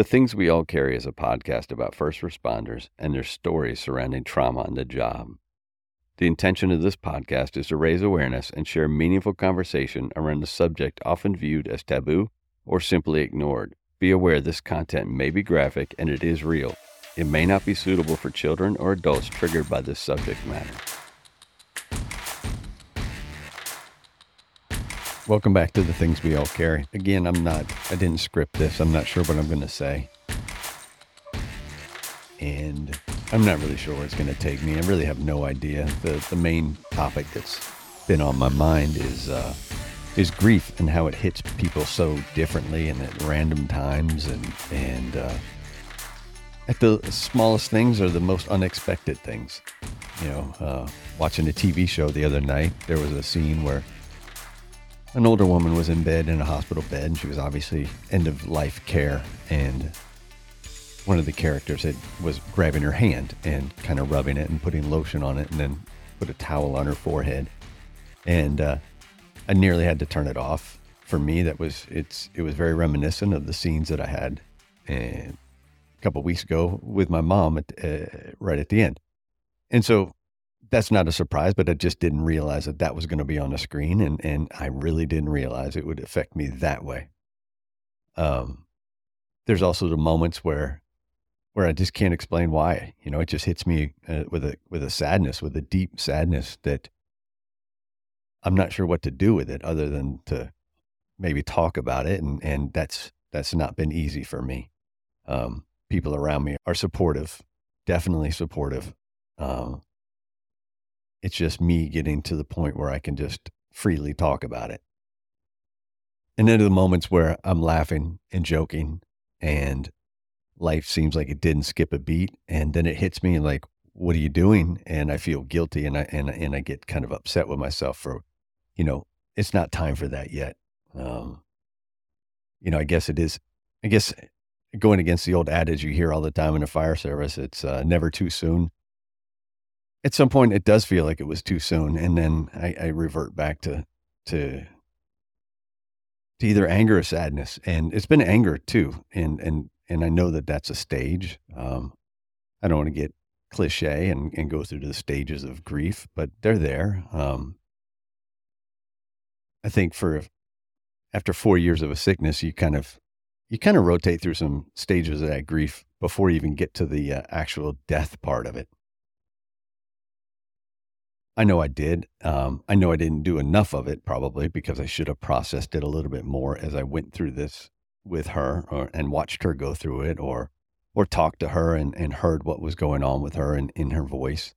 The Things We All Carry is a podcast about first responders and their stories surrounding trauma on the job. The intention of this podcast is to raise awareness and share meaningful conversation around a subject often viewed as taboo or simply ignored. Be aware this content may be graphic and it is real. It may not be suitable for children or adults triggered by this subject matter. Welcome back to the things we all carry. Again, I'm not, I didn't script this. I'm not sure what I'm going to say. And I'm not really sure where it's going to take me. I really have no idea. The, the main topic that's been on my mind is, uh, is grief and how it hits people so differently and at random times and, and, uh, at the smallest things or the most unexpected things. You know, uh, watching a TV show the other night, there was a scene where an older woman was in bed in a hospital bed and she was obviously end of life care and one of the characters had, was grabbing her hand and kind of rubbing it and putting lotion on it and then put a towel on her forehead. And uh, i nearly had to turn it off. For me that was it's it was very reminiscent of the scenes that i had a couple weeks ago with my mom at, uh, right at the end. And so that's not a surprise, but I just didn't realize that that was going to be on the screen, and and I really didn't realize it would affect me that way. Um, there's also the moments where where I just can't explain why. You know, it just hits me uh, with a with a sadness, with a deep sadness that I'm not sure what to do with it, other than to maybe talk about it, and and that's that's not been easy for me. Um, people around me are supportive, definitely supportive. Um, it's just me getting to the point where I can just freely talk about it. And then to the moments where I'm laughing and joking and life seems like it didn't skip a beat. And then it hits me like, what are you doing? And I feel guilty and I, and, and I get kind of upset with myself for, you know, it's not time for that yet. Um, you know, I guess it is, I guess going against the old adage you hear all the time in the fire service, it's uh, never too soon at some point it does feel like it was too soon and then I, I, revert back to to to either anger or sadness and it's been anger too and and and i know that that's a stage um i don't want to get cliche and and go through the stages of grief but they're there um. I think for after four years of a sickness you kind of you kind of rotate through some stages of that grief before you even get to the uh, actual death part of it I know I did. Um, I know I didn't do enough of it probably because I should have processed it a little bit more as I went through this with her or, and watched her go through it or or talked to her and, and heard what was going on with her and in her voice.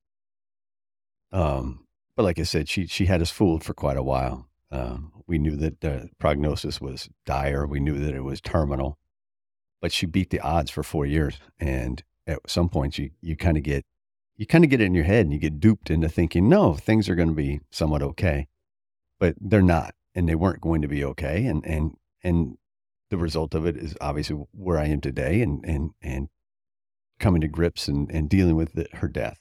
Um, but like I said, she she had us fooled for quite a while. Um, we knew that the prognosis was dire. We knew that it was terminal, but she beat the odds for four years. And at some point, you you kind of get you kind of get it in your head and you get duped into thinking, no, things are going to be somewhat okay, but they're not, and they weren't going to be okay. And, and, and the result of it is obviously where I am today and, and, and coming to grips and, and dealing with the, her death.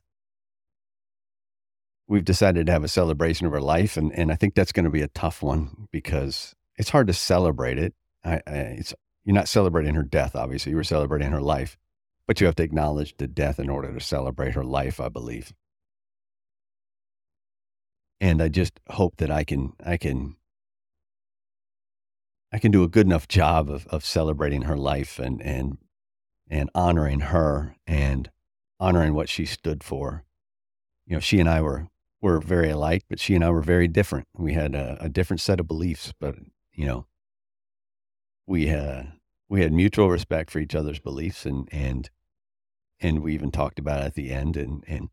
We've decided to have a celebration of her life. And, and I think that's going to be a tough one because it's hard to celebrate it. I, I, it's, you're not celebrating her death, obviously. You were celebrating her life but you have to acknowledge the death in order to celebrate her life, I believe. And I just hope that I can, I can, I can do a good enough job of, of celebrating her life and, and, and honoring her and honoring what she stood for. You know, she and I were, were very alike, but she and I were very different. We had a, a different set of beliefs, but, you know, we, uh, we had mutual respect for each other's beliefs and and and we even talked about it at the end and and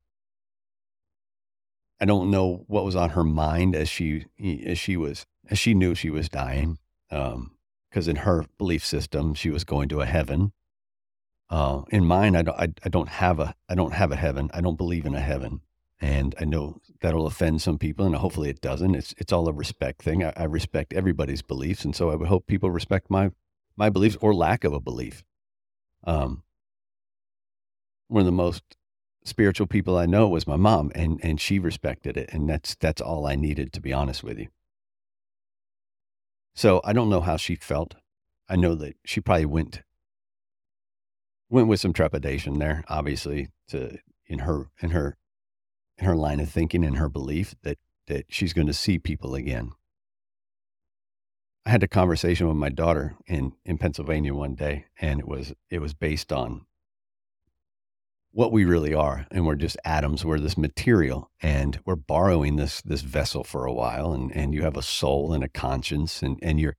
I don't know what was on her mind as she as she was as she knew she was dying um because in her belief system she was going to a heaven uh, in mine I don't I, I don't have a I don't have a heaven I don't believe in a heaven and I know that'll offend some people, and hopefully it doesn't. It's it's all a respect thing. I, I, respect everybody's beliefs, and so I would hope people respect my my beliefs or lack of a belief. Um, one of the most spiritual people I know was my mom, and and she respected it, and that's that's all I needed to be honest with you. So I don't know how she felt. I know that she probably went went with some trepidation there, obviously, to in her in her in her line of thinking and her belief that that she's going to see people again. I had a conversation with my daughter in in Pennsylvania one day, and it was it was based on what we really are, and we're just atoms. We're this material, and we're borrowing this this vessel for a while, and and you have a soul and a conscience, and and you're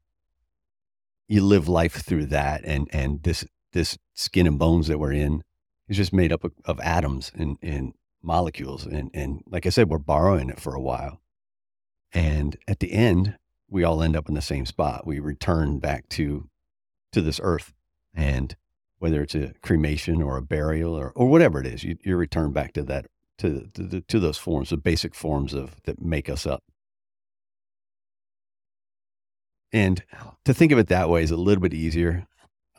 you live life through that, and and this this skin and bones that we're in is just made up of, of atoms and, and molecules. And, and like I said, we're borrowing it for a while. And at the end, we all end up in the same spot. We return back to, to this earth. And whether it's a cremation or a burial or, or whatever it is, you, you return back to that, to, to, to those forms, the basic forms of that make us up. And to think of it that way is a little bit easier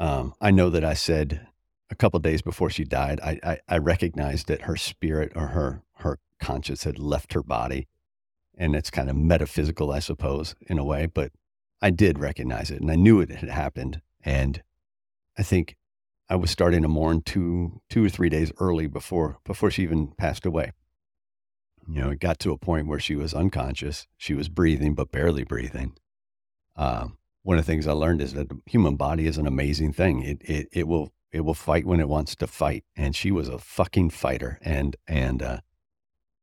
um, I know that I said a couple days before she died, I, I, I recognized that her spirit or her her conscience had left her body, and it's kind of metaphysical, I suppose, in a way. But I did recognize it, and I knew it had happened. And I think I was starting to mourn two two or three days early before before she even passed away. You know, it got to a point where she was unconscious. She was breathing, but barely breathing. Um, one of the things I learned is that the human body is an amazing thing. It it it will it will fight when it wants to fight, and she was a fucking fighter. And and uh,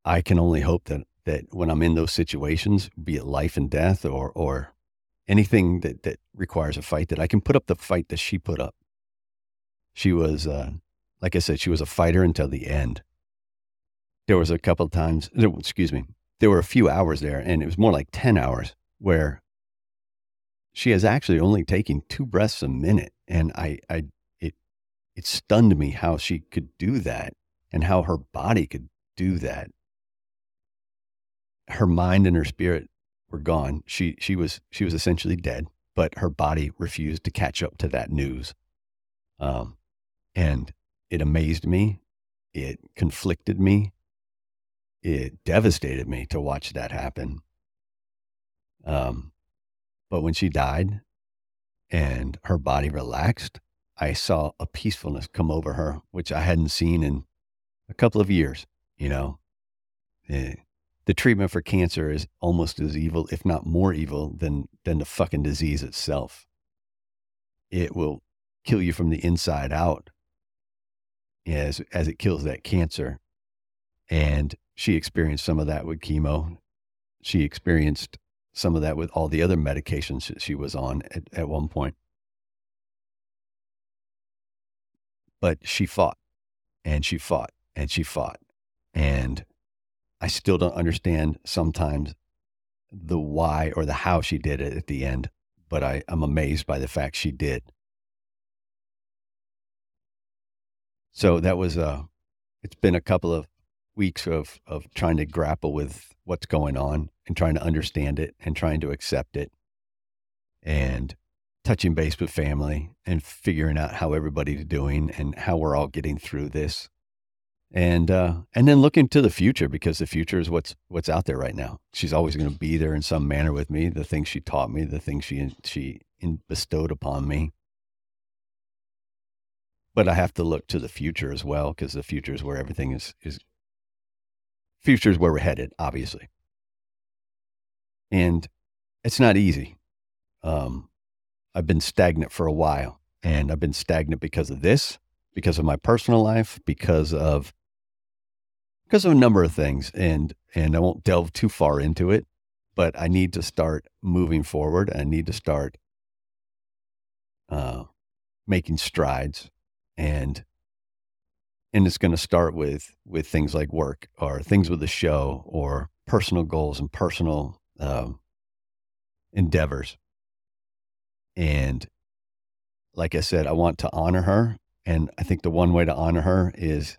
I can only hope that that when I'm in those situations, be it life and death or or anything that that requires a fight, that I can put up the fight that she put up. She was, uh, like I said, she was a fighter until the end. There was a couple of times, excuse me, there were a few hours there, and it was more like ten hours where she has actually only taken two breaths a minute. And I, I, it, it stunned me how she could do that and how her body could do that. Her mind and her spirit were gone. She, she was, she was essentially dead, but her body refused to catch up to that news. Um, and it amazed me. It conflicted me. It devastated me to watch that happen. Um, but when she died and her body relaxed, I saw a peacefulness come over her, which I hadn't seen in a couple of years. You know, the, the treatment for cancer is almost as evil, if not more evil, than than the fucking disease itself. It will kill you from the inside out as as it kills that cancer. And she experienced some of that with chemo. She experienced some of that with all the other medications that she was on at, at one point. But she fought and she fought and she fought. And I still don't understand sometimes the why or the how she did it at the end, but I, I'm amazed by the fact she did. So that was a, uh, it's been a couple of weeks of, of trying to grapple with what's going on and trying to understand it and trying to accept it and touching base with family and figuring out how everybody's doing and how we're all getting through this and uh, and then looking to the future because the future is what's what's out there right now. She's always going to be there in some manner with me. The things she taught me, the things she she bestowed upon me. But I have to look to the future as well because the future is where everything is is future is where we're headed, obviously. And it's not easy. Um, I've been stagnant for a while, and I've been stagnant because of this, because of my personal life, because of because of a number of things, and and I won't delve too far into it, but I need to start moving forward. I need to start uh, making strides, and and it's going to start with with things like work or things with the show or personal goals and personal um, endeavors. And like i said i want to honor her and i think the one way to honor her is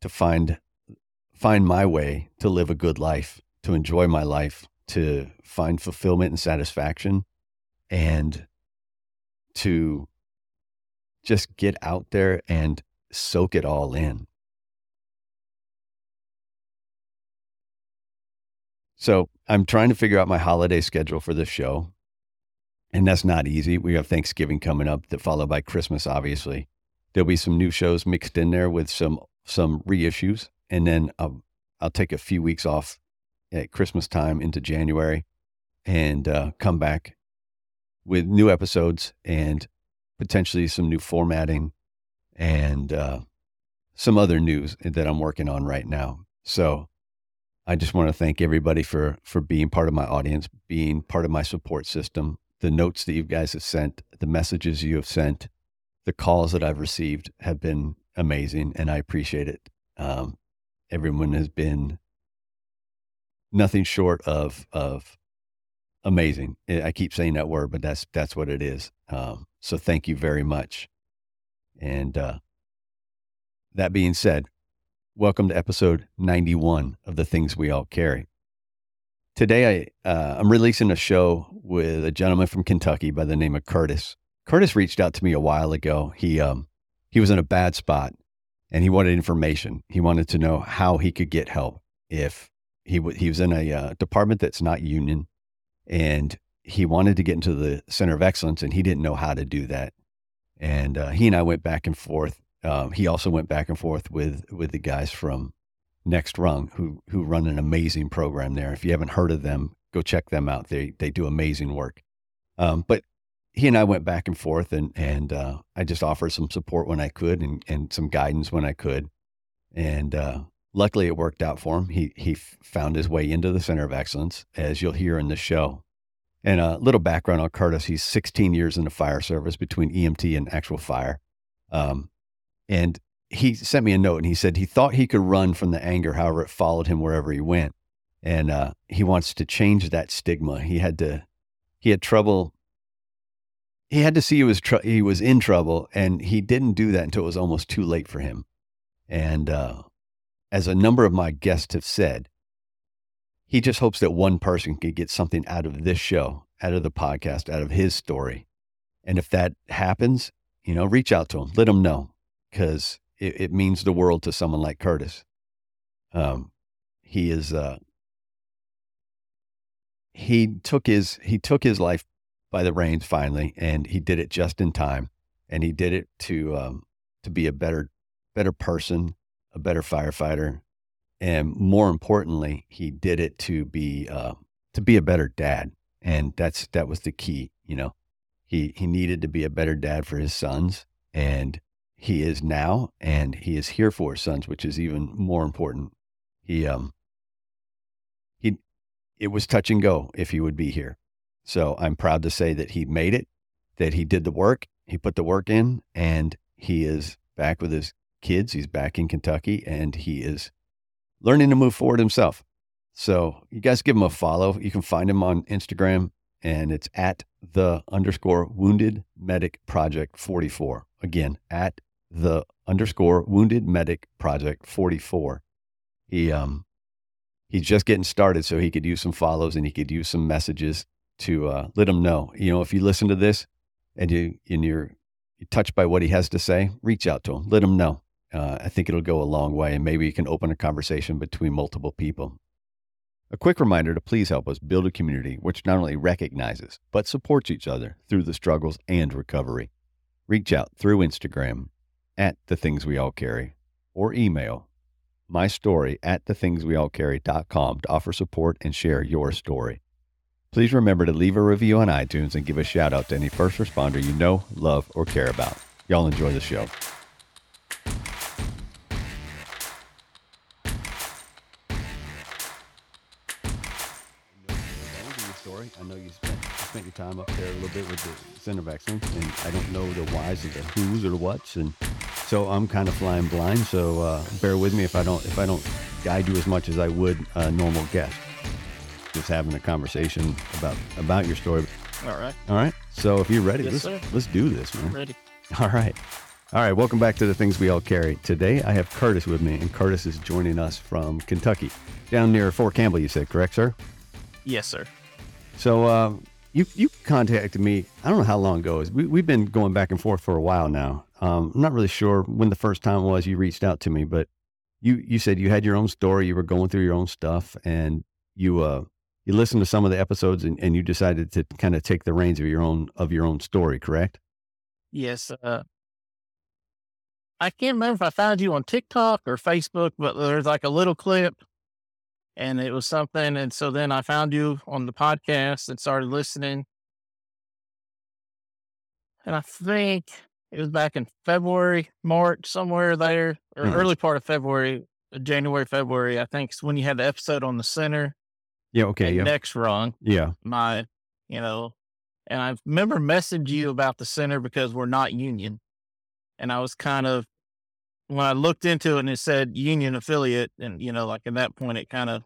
to find find my way to live a good life to enjoy my life to find fulfillment and satisfaction and to just get out there and soak it all in. So I'm trying to figure out my holiday schedule for this show. And that's not easy. We have Thanksgiving coming up, that followed by Christmas, obviously. there'll be some new shows mixed in there with some some reissues, and then um, I'll take a few weeks off at Christmas time into January, and uh, come back with new episodes and potentially some new formatting and uh, some other news that I'm working on right now. So I just want to thank everybody for for being part of my audience, being part of my support system, the notes that you guys have sent, the messages you have sent, the calls that I've received have been amazing, and I appreciate it. Um, everyone has been nothing short of of amazing. I keep saying that word, but that's that's what it is. Um, so thank you very much. And uh, that being said, welcome to episode 91 of the things we all carry. Today, I uh, I'm releasing a show with a gentleman from Kentucky by the name of Curtis. Curtis reached out to me a while ago. He um he was in a bad spot, and he wanted information. He wanted to know how he could get help if he w- he was in a uh, department that's not union and he wanted to get into the center of excellence and he didn't know how to do that. And uh, he and i went back and forth um, he also went back and forth with with the guys from next rung who who run an amazing program there. If you haven't heard of them go check them out. They they do amazing work. Um, but he and i went back and forth and and uh, i just offered some support when i could and and some guidance when i could. And uh, luckily it worked out for him. He he found his way into the center of excellence, as you'll hear in the show. And a little background on Curtis: he's 16 years in the fire service between EMT and actual fire. Um, and he sent me a note and he said he thought he could run from the anger, however, it followed him wherever he went. And uh, he wants to change that stigma. He had to, he had trouble. He had to see he was tr- he was in trouble, and he didn't do that until it was almost too late for him. And uh, as a number of my guests have said, he just hopes that one person could get something out of this show, out of the podcast, out of his story. And if that happens, you know, reach out to him, let him know, because it, it, means the world to someone like Curtis. Um, he is, uh, he took his, he took his life by the reins finally, and he did it just in time. And he did it to, um, to be a better, better person, a better firefighter, and more importantly, he did it to be uh, to be a better dad, and that's that was the key. You know, he he needed to be a better dad for his sons, and he is now, and he is here for his sons, which is even more important. He um he it was touch and go if he would be here. So I'm proud to say that he made it, that he did the work, he put the work in, and he is back with his kids. He's back in Kentucky and he is learning to move forward himself. So you guys give him a follow. You can find him on Instagram and it's at the underscore wounded medic project 44. Again, at the underscore wounded medic project 44. He, um, he's just getting started so he could use some follows and he could use some messages to, uh, let him know, you know, if you listen to this and you, and you're, you're touched by what he has to say, reach out to him, let him know uh, I think it'll go a long way and maybe you can open a conversation between multiple people. A quick reminder to please help us build a community which not only recognizes but supports each other through the struggles and recovery. Reach out through Instagram at the things we all carry or email my story at thethingsweallcarry.com to offer support and share your story. Please remember to leave a review on iTunes and give a shout out to any first responder you know, love, or care about. Y'all enjoy the show. Spent your time up there a little bit with the Center of Excellence, and I don't know the whys or the who's or the whats, and so I'm kind of flying blind. So uh, bear with me if I don't if I don't guide you as much as I would a normal guest. Just having a conversation about about your story. All right. All right. So if you're ready, yes, let's sir. let's do this, man. I'm ready. All right. All right, welcome back to the things we all carry. Today I have Curtis with me, and Curtis is joining us from Kentucky, down near Fort Campbell. You said correct, sir? Yes, sir. So, uh, you you contacted me. I don't know how long ago. We we've been going back and forth for a while now. Um, I'm not really sure when the first time was you reached out to me, but you you said you had your own story. You were going through your own stuff, and you uh you listened to some of the episodes, and, and you decided to kind of take the reins of your own of your own story. Correct? Yes. Uh, I can't remember if I found you on TikTok or Facebook, but there's like a little clip and it was something. And so then I found you on the podcast and started listening. And I think it was back in February, March, somewhere there, or Mhm. early part of February, uh, January, February. I think it's when you had the episode on the center Yeah. Okay. Yeah. next rung. Yeah. My, you know, and I remember messaging you about the center because we're not union. And I was kind of, when I looked into it and it said union affiliate, and, you know, like at that point, it kind of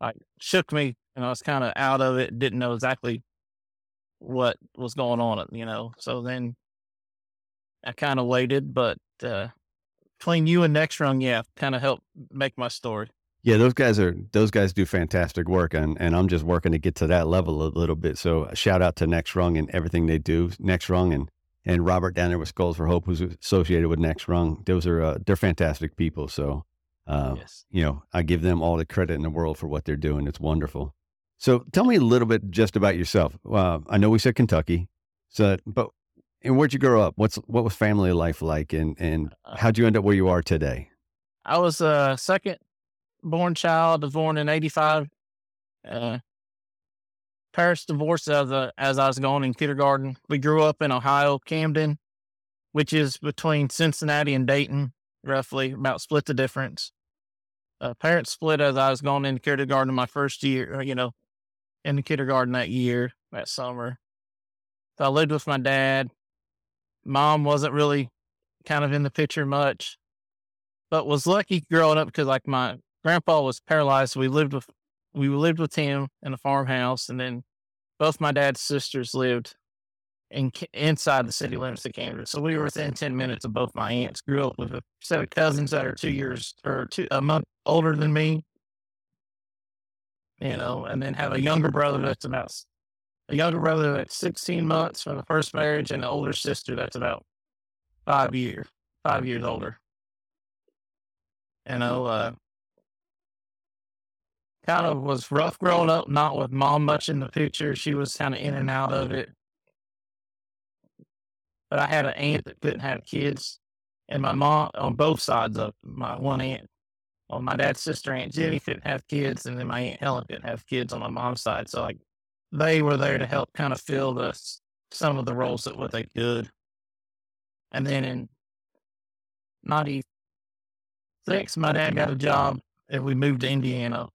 like shook me and I was kind of out of it, didn't know exactly what was going on, you know. So then I kind of waited, but uh, between you and Next Rung, yeah, kind of helped make my story. Yeah, those guys are those guys do fantastic work, and and I'm just working to get to that level a little bit. So shout out to Next Rung and everything they do, Next Rung and and Robert down there with Skulls for Hope, who's associated with Next Rung. Those are uh, they're fantastic people. So uh, yes. you know, I give them all the credit in the world for what they're doing. It's wonderful. So tell me a little bit just about yourself. Uh, I know we said Kentucky, so but and where'd you grow up? What's what was family life like, and and Uh, how'd you end up where you are today? I was a second born child, born in 85. Uh, parents divorced as, a, as I was going in kindergarten. We grew up in Ohio, Camden, which is between Cincinnati and Dayton, roughly, about split the difference. Uh, parents split as I was going into kindergarten my first year, or, you know, in the kindergarten that year, that summer. So I lived with my dad. Mom wasn't really kind of in the picture much, but was lucky growing up because like my grandpa was paralyzed. So we lived with we lived with him in a farmhouse, and then both my dad's sisters lived in inside the city limits of Kansas. So we were within ten minutes of both my aunts. Grew up with a set of cousins that are two years or two a month older than me. You know, and then have a younger brother that's about a younger brother that's sixteen months from the first marriage, and an older sister that's about five years five years older. You know, uh, kind of was rough growing up, not with mom much in the picture. She was kind of in and out of it. But I had an aunt that couldn't have kids, and my mom on both sides of my one aunt. On my dad's sister, Aunt Jenny, couldn't have kids, and then my aunt Helen couldn't have kids on my mom's side. So like, they were there to help kind of fill the some of the roles that what they could. And then in '96, my dad got a job, and we moved to Indiana.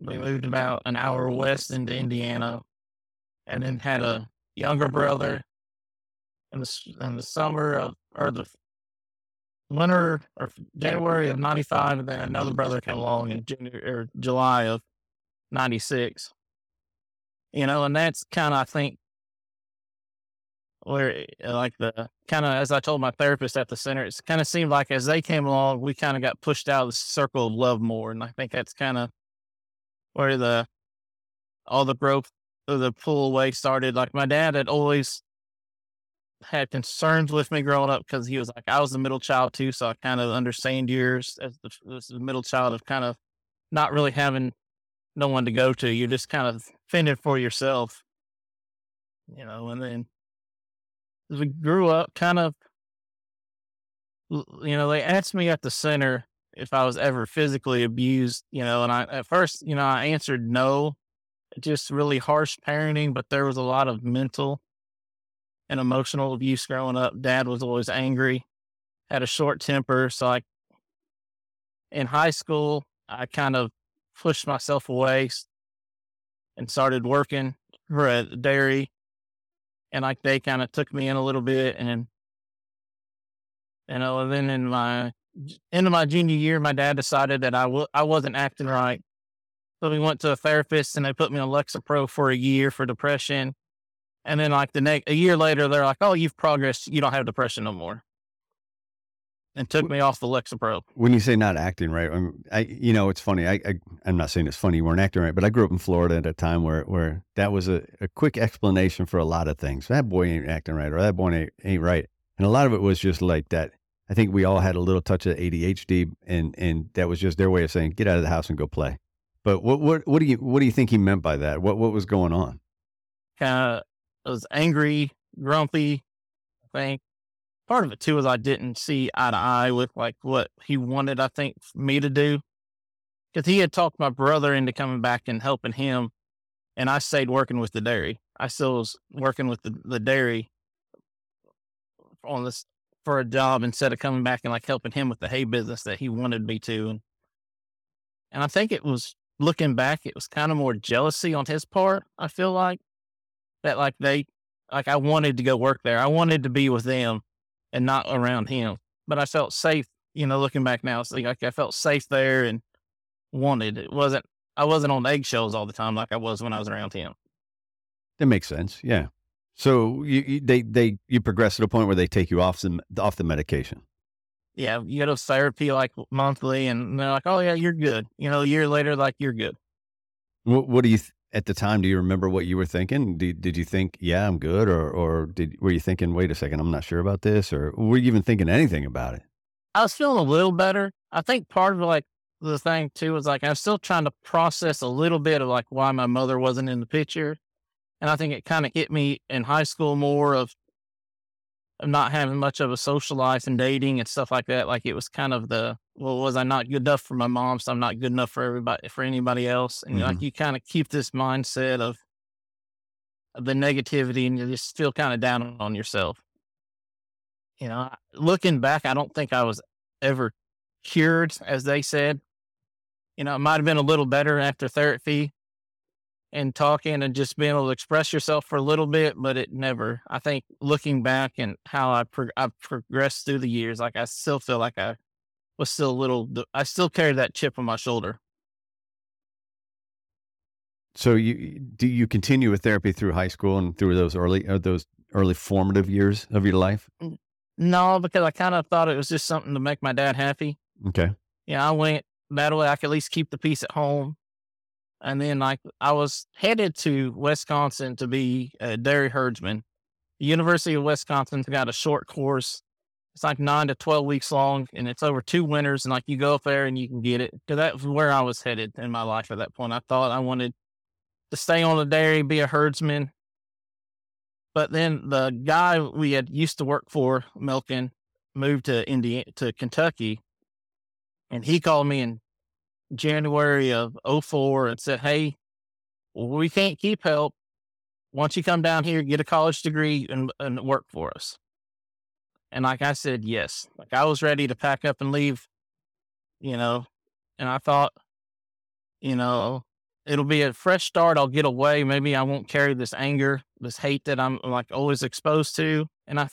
We moved about an hour west into Indiana, and then had a younger brother. In the in the summer of or the winter or January of '95, and then another brother came along in January or July of '96. You know, and that's kind of I think where eh, like the kind of as I told my therapist at the center, it kind of seemed like as they came along, we kind of got pushed out of the circle of love more, and I think that's kind of where the all the growth uh, of the pull away started. Like my dad had always had concerns with me growing up because he was like I was the middle child too, so I kind of understand yours as the, as the middle child of kind of not really having no one to go to. You're just kind of fending for yourself, you know. And then as we grew up, kind of, you know, they asked me at the center if I was ever physically abused, you know, and I at first, you know, I answered no, just really harsh parenting, but there was a lot of mental and emotional abuse growing up. Dad was always angry, had a short temper. So I, in high school, I kind of pushed myself away and started working for a dairy. And like they kind of took me in a little bit and, you know, and then in my end of my junior year, my dad decided that I w- I wasn't acting right. So we went to a therapist and they put me on Lexapro for a year for depression. And then like the next a year later, they're like, "Oh, you've progressed. You don't have depression no more," and took me off the Lexapro. When you say not acting right, I'm, I you know it's funny. I, I I'm not saying it's funny you weren't acting right, but I grew up in Florida at a time where where that was a, a quick explanation for a lot of things. That boy ain't acting right, or that boy ain't, ain't right, and a lot of it was just like that. I think we all had a little touch of ADHD, and and that was just their way of saying get out of the house and go play. But what what what do you what do you think he meant by that? What what was going on? Kind of was angry, grumpy. I think part of it too is I didn't see eye to eye with like what he wanted. I think me to do because he had talked my brother into coming back and helping him, and I stayed working with the dairy. I still was working with the, the dairy on this for a job instead of coming back and like helping him with the hay business that he wanted me to. And, and I think it was looking back, it was kind of more jealousy on his part. I feel like that, like they, like I wanted to go work there. I wanted to be with them and not around him, but I felt safe, you know, looking back now, it's like I felt safe there and wanted. It wasn't, I wasn't on eggshells all the time like I was when I was around him. That makes sense. Yeah. So you, you they they you progress to the point where they take you off the off the medication. Yeah, you go to therapy like monthly, and they're like, "Oh yeah, you're good." You know, a year later, like you're good. What, what do you th- at the time? Do you remember what you were thinking? Did, did you think, "Yeah, I'm good," or or did were you thinking, "Wait a second, I'm not sure about this," or were you even thinking anything about it? I was feeling a little better. I think part of like the thing too was like I'm still trying to process a little bit of like why my mother wasn't in the picture and I think it kind of hit me in high school more of, of not having much of a social life and dating and stuff like that. Like it was kind of the, well, was I not good enough for my mom? So I'm not good enough for everybody, for anybody else. And mm-hmm. like you kind of keep this mindset of, of the negativity and you just feel kind of down on yourself. You know, looking back, I don't think I was ever cured, as they said. You know, it might have been a little better after therapy, and talking and just being able to express yourself for a little bit, but it never. I think looking back and how I pro- I've progressed through the years, like I still feel like I was still a little. I still carry that chip on my shoulder. So you do you continue with therapy through high school and through those early uh, those early formative years of your life? No, because I kind of thought it was just something to make my dad happy. Okay. Yeah, I went that way. I could at least keep the peace at home and then like I was headed to Wisconsin to be a dairy herdsman. The University of Wisconsin's got a short course. It's like nine to twelve weeks long, and it's over two winters. And like you go up there and you can get it. Because that's where I was headed in my life at that point. I thought I wanted to stay on the dairy, be a herdsman. But then the guy we had used to work for milking moved to Indiana to Kentucky, and he called me and January of 04 and said, Hey, we can't keep help. Why don't you come down here, get a college degree, and, and work for us? And like I said, yes. Like I was ready to pack up and leave, you know, and I thought, you know, it'll be a fresh start. I'll get away. Maybe I won't carry this anger, this hate that I'm like always exposed to. And I,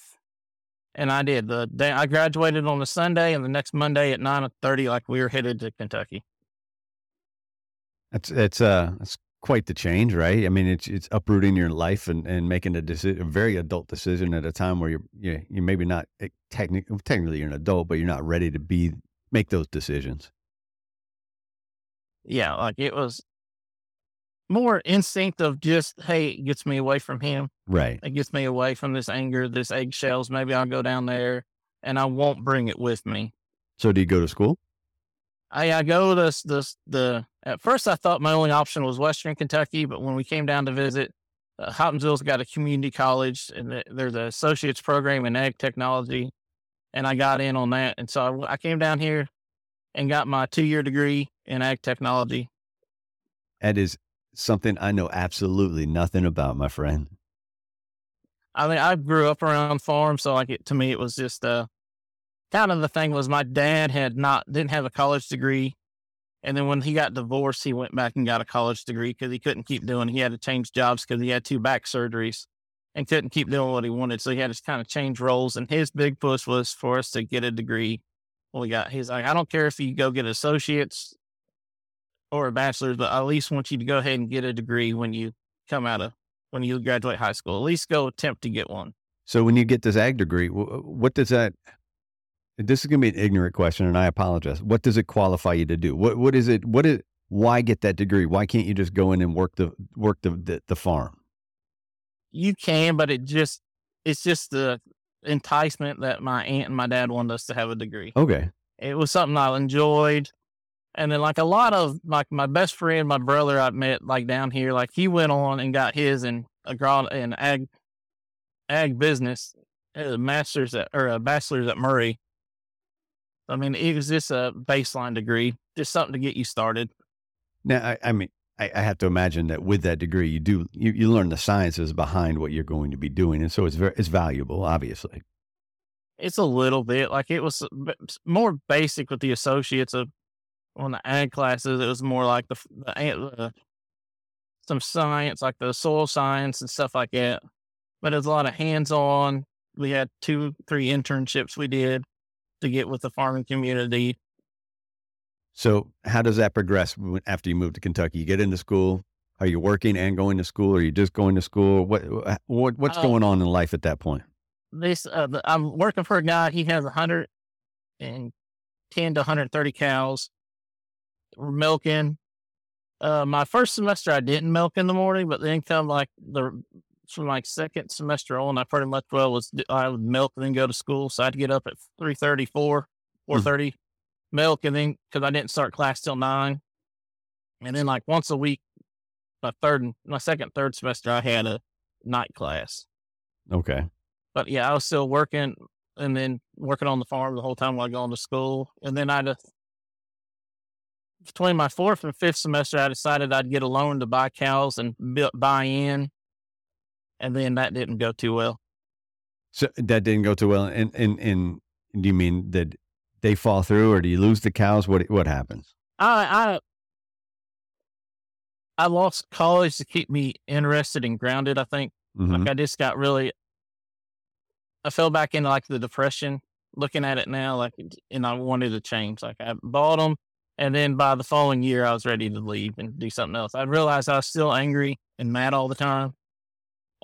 and I did. The day I graduated on a Sunday, and the next Monday at nine thirty, like we were headed to Kentucky. That's it's uh it's quite the change, right? I mean, it's it's uprooting your life and, and making a decision, a very adult decision at a time where you're you you maybe not eh, technically technically you're an adult, but you're not ready to be make those decisions. Yeah, like it was more instinct of just hey, it gets me away from him. Right. It gets me away from this anger, this eggshells. Maybe I'll go down there and I won't bring it with me. So do you go to school? I, I go this this the at first I thought my only option was Western Kentucky, but when we came down to visit, uh, Hopkinsville's got a community college and the, there's an associate's program in ag technology, and I got in on that, and so I, I came down here and got my two year degree in ag technology. That is something I know absolutely nothing about, my friend. I mean, I grew up around farms, so like it to me, it was just uh, kind of the thing was my dad had not didn't have a college degree, and then when he got divorced, he went back and got a college degree because he couldn't keep doing. He had to change jobs because he had two back surgeries and couldn't keep doing what he wanted. So he had to kind of change roles. And his big push was for us to get a degree. Well, we got. He's like, I don't care if you go get associates or a bachelor's, but I at least want you to go ahead and get a degree when you come out of when you graduate high school. At least go attempt to get one. So when you get this ag degree, what does that this is going to be an ignorant question, and I apologize. What does it qualify you to do? What what is it? What is? Why get that degree? Why can't you just go in and work the work the the, the farm? You can, but it just it's just the enticement that my aunt and my dad wanted us to have a degree. Okay, it was something I enjoyed, and then like a lot of like my best friend, my brother I met like down here, like he went on and got his in a in ag ag business a master's at, or a bachelor's at Murray. I mean, it was just a baseline degree, just something to get you started. Now, I, I mean, I, I, have to imagine that with that degree, you do you, you learn the sciences behind what you're going to be doing, and so it's very it's valuable, obviously. It's a little bit like it was more basic with the associates of on the ag classes. It was more like the, the some science, like the soil science and stuff like that. But it was a lot of hands on. We had two, three internships we did to get with the farming community. So, how does that progress after you move to Kentucky? You get into school. Are you working and going to school? Or are you just going to school? What, what what's uh, going on in life at that point? This uh, I'm working for a guy. He has 110 to 130 cows. We're milking. Uh, my first semester, I didn't milk in the morning, but then come like the from like second semester on, I pretty much well was I would milk and then go to school. So I'd get up at 3.30, 4, hmm. 4.30, milk, and then because I didn't start class till nine, and then like once a week, my third, and my second, third semester, I had a night class. Okay. But yeah, I was still working and then working on the farm the whole time while going to school, and then I'd between my fourth and fifth semester, I decided I'd get a loan to buy cows and buy in, and then that didn't go too well. So that didn't go too well, and and and do you mean that they fall through, or do you lose the cows? What what happens? I I I lost college to keep me interested and grounded. I think mm-hmm. like I just got really, I fell back into like the depression. Looking at it now, like, and I wanted to change. Like I bought them, and then by the following year, I was ready to leave and do something else. I realized I was still angry and mad all the time,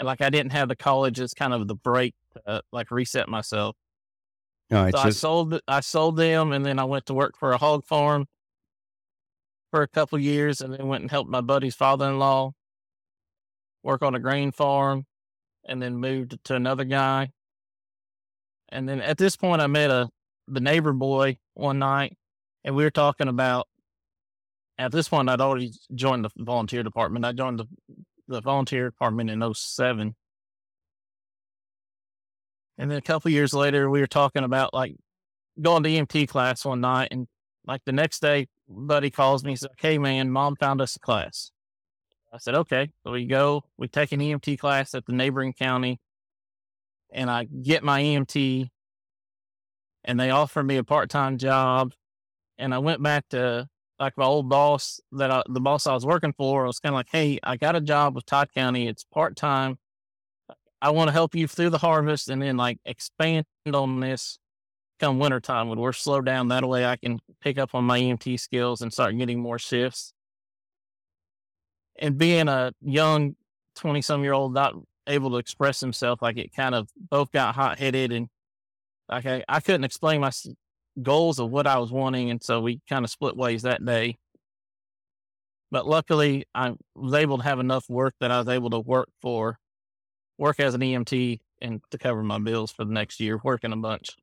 and like I didn't have the college as kind of the break to uh, like reset myself. Oh, no, so just... I sold I sold them, and then I went to work for a hog farm for a couple years, and then went and helped my buddy's father-in-law work on a grain farm, and then moved to another guy. And then at this point, I met a the neighbor boy one night, and we were talking about. At this point, I'd already joined the volunteer department. I joined the the volunteer department in 07 and then a couple years later, we were talking about like going to EMT class one night, and like the next day, buddy calls me. He's like, "Hey, man, mom found us a class." I said, "Okay." So we go. We take an EMT class at the neighboring county, and I get my EMT, and they offer me a part time job, and I went back to like my old boss that I, the boss I was working for. Was kind of like, "Hey, I got a job with Todd County. It's part time. I want to help you through the harvest and then like expand on this come wintertime when we're slowed down. That way I can pick up on my EMT skills and start getting more shifts. And being a young 20 some year old, not able to express himself, like it kind of both got hot headed and like I, I couldn't explain my goals of what I was wanting. And so we kind of split ways that day. But luckily, I was able to have enough work that I was able to work for work as an EMT and to cover my bills for the next year, working a bunch.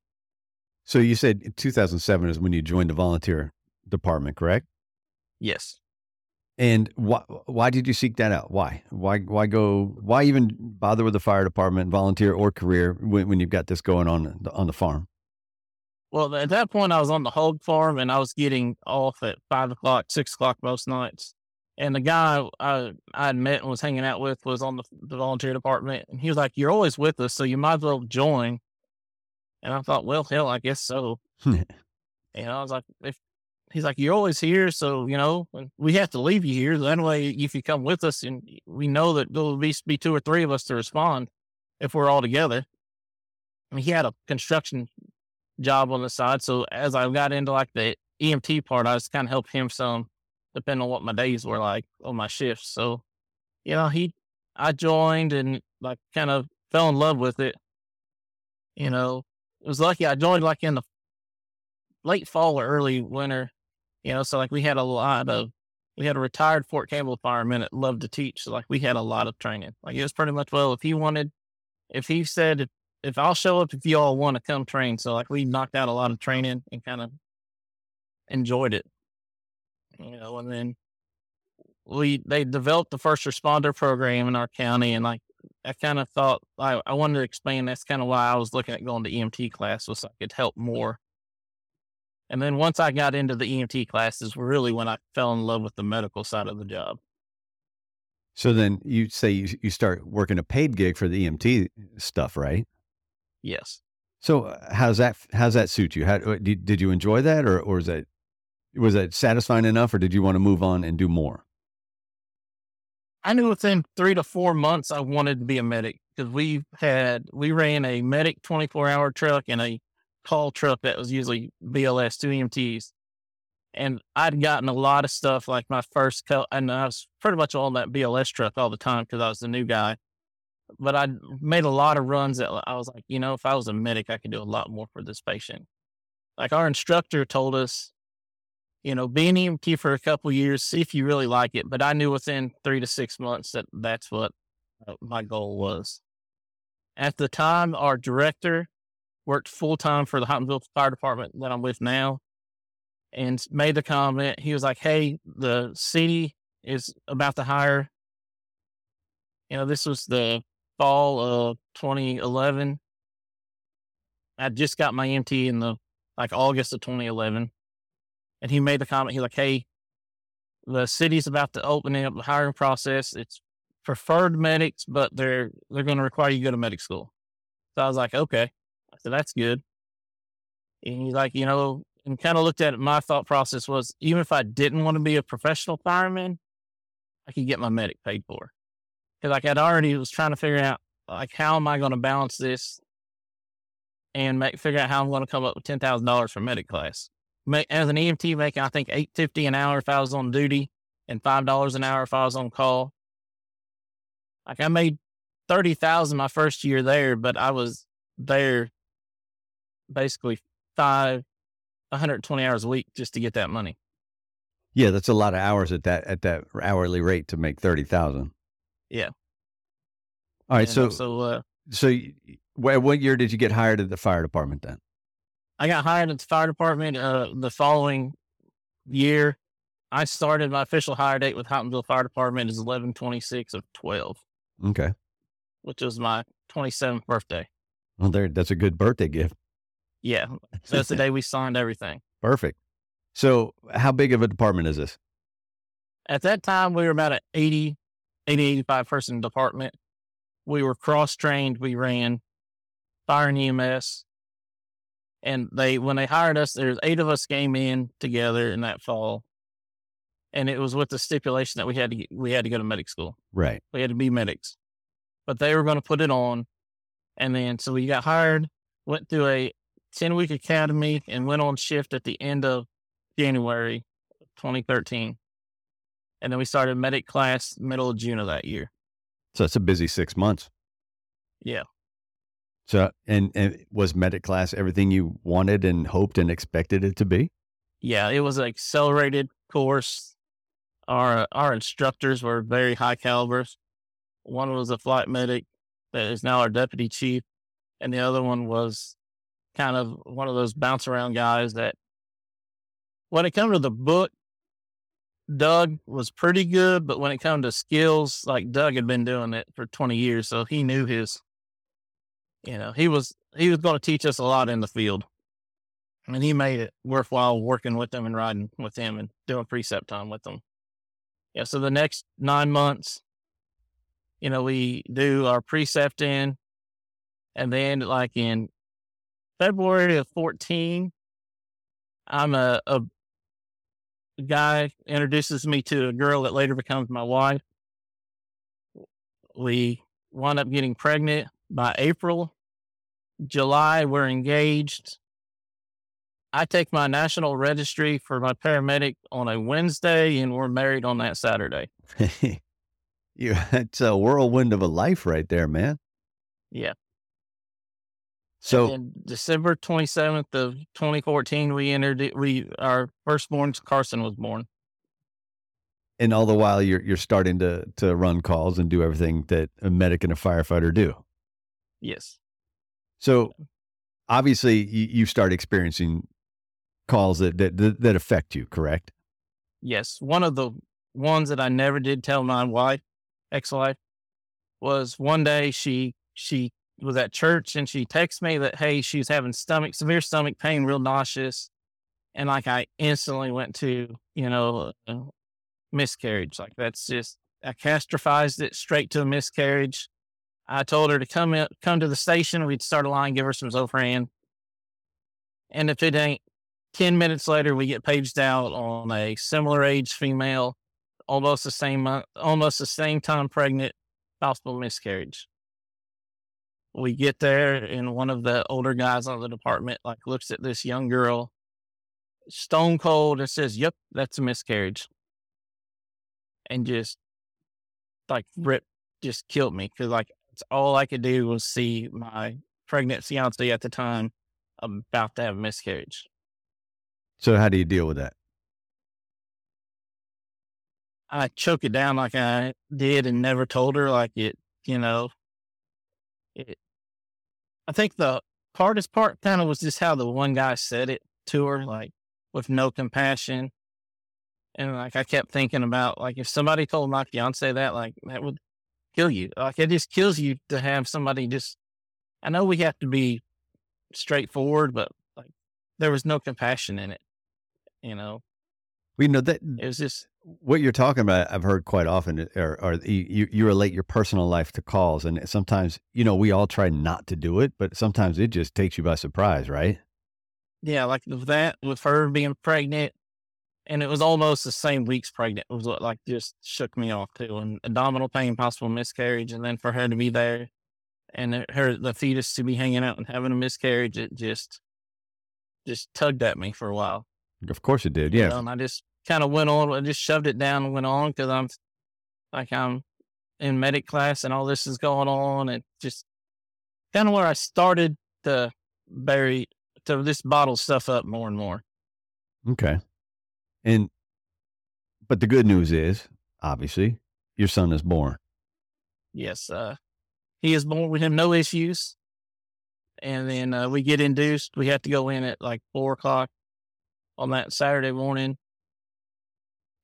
So you said 2007 is when you joined the volunteer department, correct? Yes. And why why did you seek that out? Why why why go? Why even bother with the fire department, volunteer or career when, when you've got this going on on the farm? Well, at that point, I was on the hog farm and I was getting off at five o'clock, six o'clock most nights. And the guy I I had met and was hanging out with was on the, the volunteer department, and he was like, "You're always with us, so you might as well join." And I thought, well, hell, I guess so. and I was like, if he's like, you're always here, so you know, we have to leave you here. That way, if you come with us, and we know that there'll be be two or three of us to respond if we're all together. I mean, he had a construction job on the side, so as I got into like the EMT part, I was kind of helped him some depending on what my days were like on my shifts. So, you know, he, I joined and like kind of fell in love with it. You know, it was lucky I joined like in the late fall or early winter, you know, so like we had a lot of, we had a retired Fort Campbell fireman that loved to teach. So like we had a lot of training. Like it was pretty much, well, if he wanted, if he said, if, I'll show up if you all want to come train. So like we knocked out a lot of training and kind of enjoyed it you know, and then we they developed the first responder program in our county, and like I kind of thought I, I wanted to explain that's kind of why I was looking at going to EMT class so I could help more. And then once I got into the EMT classes, really when I fell in love with the medical side of the job. So then you say you, you start working a paid gig for the EMT stuff, right? Yes. So uh, how's that? How's that suit you? How, uh, did, did you enjoy that, or or is that was that satisfying enough, or did you want to move on and do more? I knew within three to four months I wanted to be a medic because we had we ran a medic twenty four hour truck and a call truck that was usually BLS two EMTs, and I'd gotten a lot of stuff like my first cut, and I was pretty much on that BLS truck all the time because I was the new guy but I made a lot of runs that I was like, you know, if I was a medic, I could do a lot more for this patient. Like our instructor told us, you know, be an EMT for a couple years, see if you really like it. But I knew within three to six months that that's what uh, my goal was. At the time, our director worked full time for the Hopkinsville Fire Department that I'm with now and made the comment. He was like, Hey, the city is about to hire. You know, this was the fall of 2011. I just got my MT in the like August of 2011, and he made the comment. He's like, "Hey, the city's about to open up the hiring process. It's preferred medics, but they're they're going to require you to go to medic school." So I was like, "Okay." I said, "That's good." And he's like, you know, and kind of looked at it. My thought process was, even if I didn't want to be a professional fireman, I could get my medic paid for. Cause like I'd already was trying to figure out like how am I going to balance this and make figure out how I'm going to come up with ten thousand dollars for medic class. Make, as an EMT, making I think eight fifty an hour if I was on duty, and five dollars an hour if I was on call. Like I made thirty thousand my first year there, but I was there basically five, 120 hours a week just to get that money. Yeah, that's a lot of hours at that at that hourly rate to make thirty thousand. Yeah. All right. so, so, uh, so what year did you get hired at the fire department then? I got hired at the fire department uh, the following year. I started my official hire date with Hopkinsville Fire Department is eleven twenty six of twelve. Okay. Which was my twenty seventh birthday. Well, there, that's a good birthday gift. Yeah, so that's the day we signed everything. Perfect. So, how big of a department is this? At that time, we were about an 80 80, 85 person department. We were cross trained. We ran fire and EMS. And they, when they hired us, there's eight of us came in together in that fall. And it was with the stipulation that we had to, get, we had to go to medic school. Right. We had to be medics, but they were going to put it on. And then, so we got hired, went through a 10 week academy and went on shift at the end of January 2013 and then we started medic class middle of June of that year. So it's a busy six months. Yeah. So and, and was medic class everything you wanted and hoped and expected it to be? Yeah, it was an accelerated course. Our our instructors were very high calibers. One was a flight medic that is now our deputy chief, and the other one was kind of one of those bounce around guys that when it comes to the book, Doug was pretty good, but when it comes to skills, like Doug had been doing it for 20 years, so he knew his, you know, he was he was going to teach us a lot in the field, and he made it worthwhile working with them and riding with him and doing precept time with them. Yeah, so the next nine months, you know, we do our precept in, and then like in February of 14, I'm a, a guy introduces me to a girl that later becomes my wife. We wound up getting pregnant by April. July, we're engaged. I take my national registry for my paramedic on a Wednesday and we're married on that Saturday. you, it's a whirlwind of a life right there, man. Yeah. So December 27th of 2014, we entered, we, our firstborn Carson was born. And all the while you're, you're starting to, to run calls and do everything that a medic and a firefighter do. Yes. So obviously you, you start experiencing calls that, that, that affect you, correct? Yes. One of the ones that I never did tell my wife, ex-wife, was one day she she was at church and she texted me that hey she's having stomach severe stomach pain, real nauseous, and like I instantly went to you know miscarriage. Like that's just I catastrophized it straight to a miscarriage. I told her to come in, come to the station. We'd start a line, give her some Zofran. And if it ain't 10 minutes later, we get paged out on a similar age female, almost the same month, almost the same time pregnant, possible miscarriage. We get there, and one of the older guys on the department like looks at this young girl, stone cold, and says, "Yep, that's a miscarriage," and just like rip, just killed me because like it's all I could do was see my pregnant fiance at the time about to have a miscarriage. So how do you deal with that? I choke it down like I did and never told her like it, you know. It I think the hardest part kind of was just how the one guy said it to her, like with no compassion. And like I kept thinking about like if somebody told my fiance that, like that would kill you. Like it just kills you to have somebody just I know we have to be straightforward, but like there was no compassion in it. You know, we know that it was just what you're talking about. I've heard quite often, or, or you you relate your personal life to calls, and sometimes you know we all try not to do it, but sometimes it just takes you by surprise, right? Yeah, like with that, with her being pregnant, and it was almost the same week's pregnant. It was what like just shook me off too, and abdominal pain, possible miscarriage, and then for her to be there, and her the fetus to be hanging out and having a miscarriage, it just just tugged at me for a while. Of course it did. Yeah. You know, and I just kind of went on, I just shoved it down and went on because I'm like, I'm in medic class and all this is going on. And just kind of where I started to bury, to this bottle stuff up more and more. Okay. And, but the good news is, obviously, your son is born. Yes. Uh, he is born with him, no issues. And then uh, we get induced. We have to go in at like four o'clock on that Saturday morning.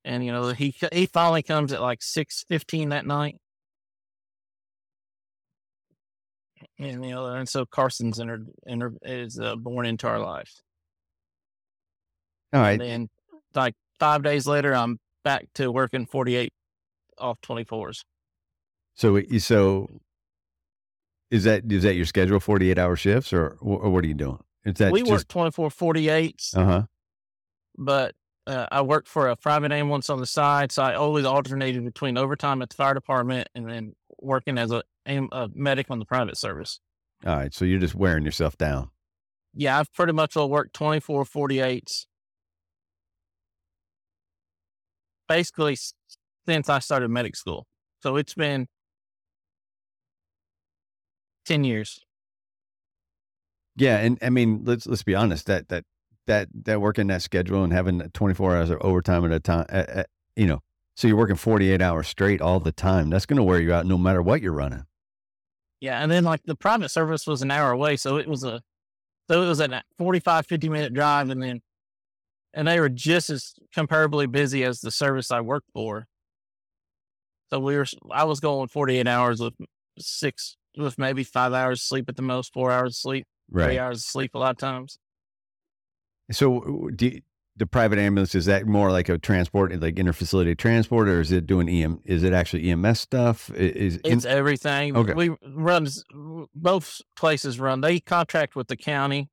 And you know, he he finally comes at like six fifteen that night. And you know, and so Carson's entered, entered is uh, born into our life. All right. And then, like five days later, I'm back to working forty eight off twenty fours. So, so is that is that your schedule? Forty eight hour shifts, or or what are you doing? Is that we just... work 24 48s. Uh huh but uh, I worked for a private ambulance on the side, so I always alternated between overtime at the fire department and then working as a, a medic on the private service. All right, so you're just wearing yourself down. Yeah, I've pretty much all worked 24 48s. Basically, since I started medic school. So it's been 10 years. Yeah, and I mean, let's let's be honest. That that that that working that schedule and having 24 hours of overtime at a time, at, at, you know, so you're working 48 hours straight all the time. That's going to wear you out no matter what you're running. Yeah. And then like the private service was an hour away. So it was a, so it was a 45, 50 minute drive. And then, and they were just as comparably busy as the service I worked for. So we were, I was going 48 hours with six, with maybe five hours sleep at the most, four hours sleep, right. three hours sleep a lot of times. So, do the private ambulance is that more like a transport, like interfacility transport, or is it doing EM? Is it actually EMS stuff? Is it's in, everything? Okay. We run both places run. They contract with the county,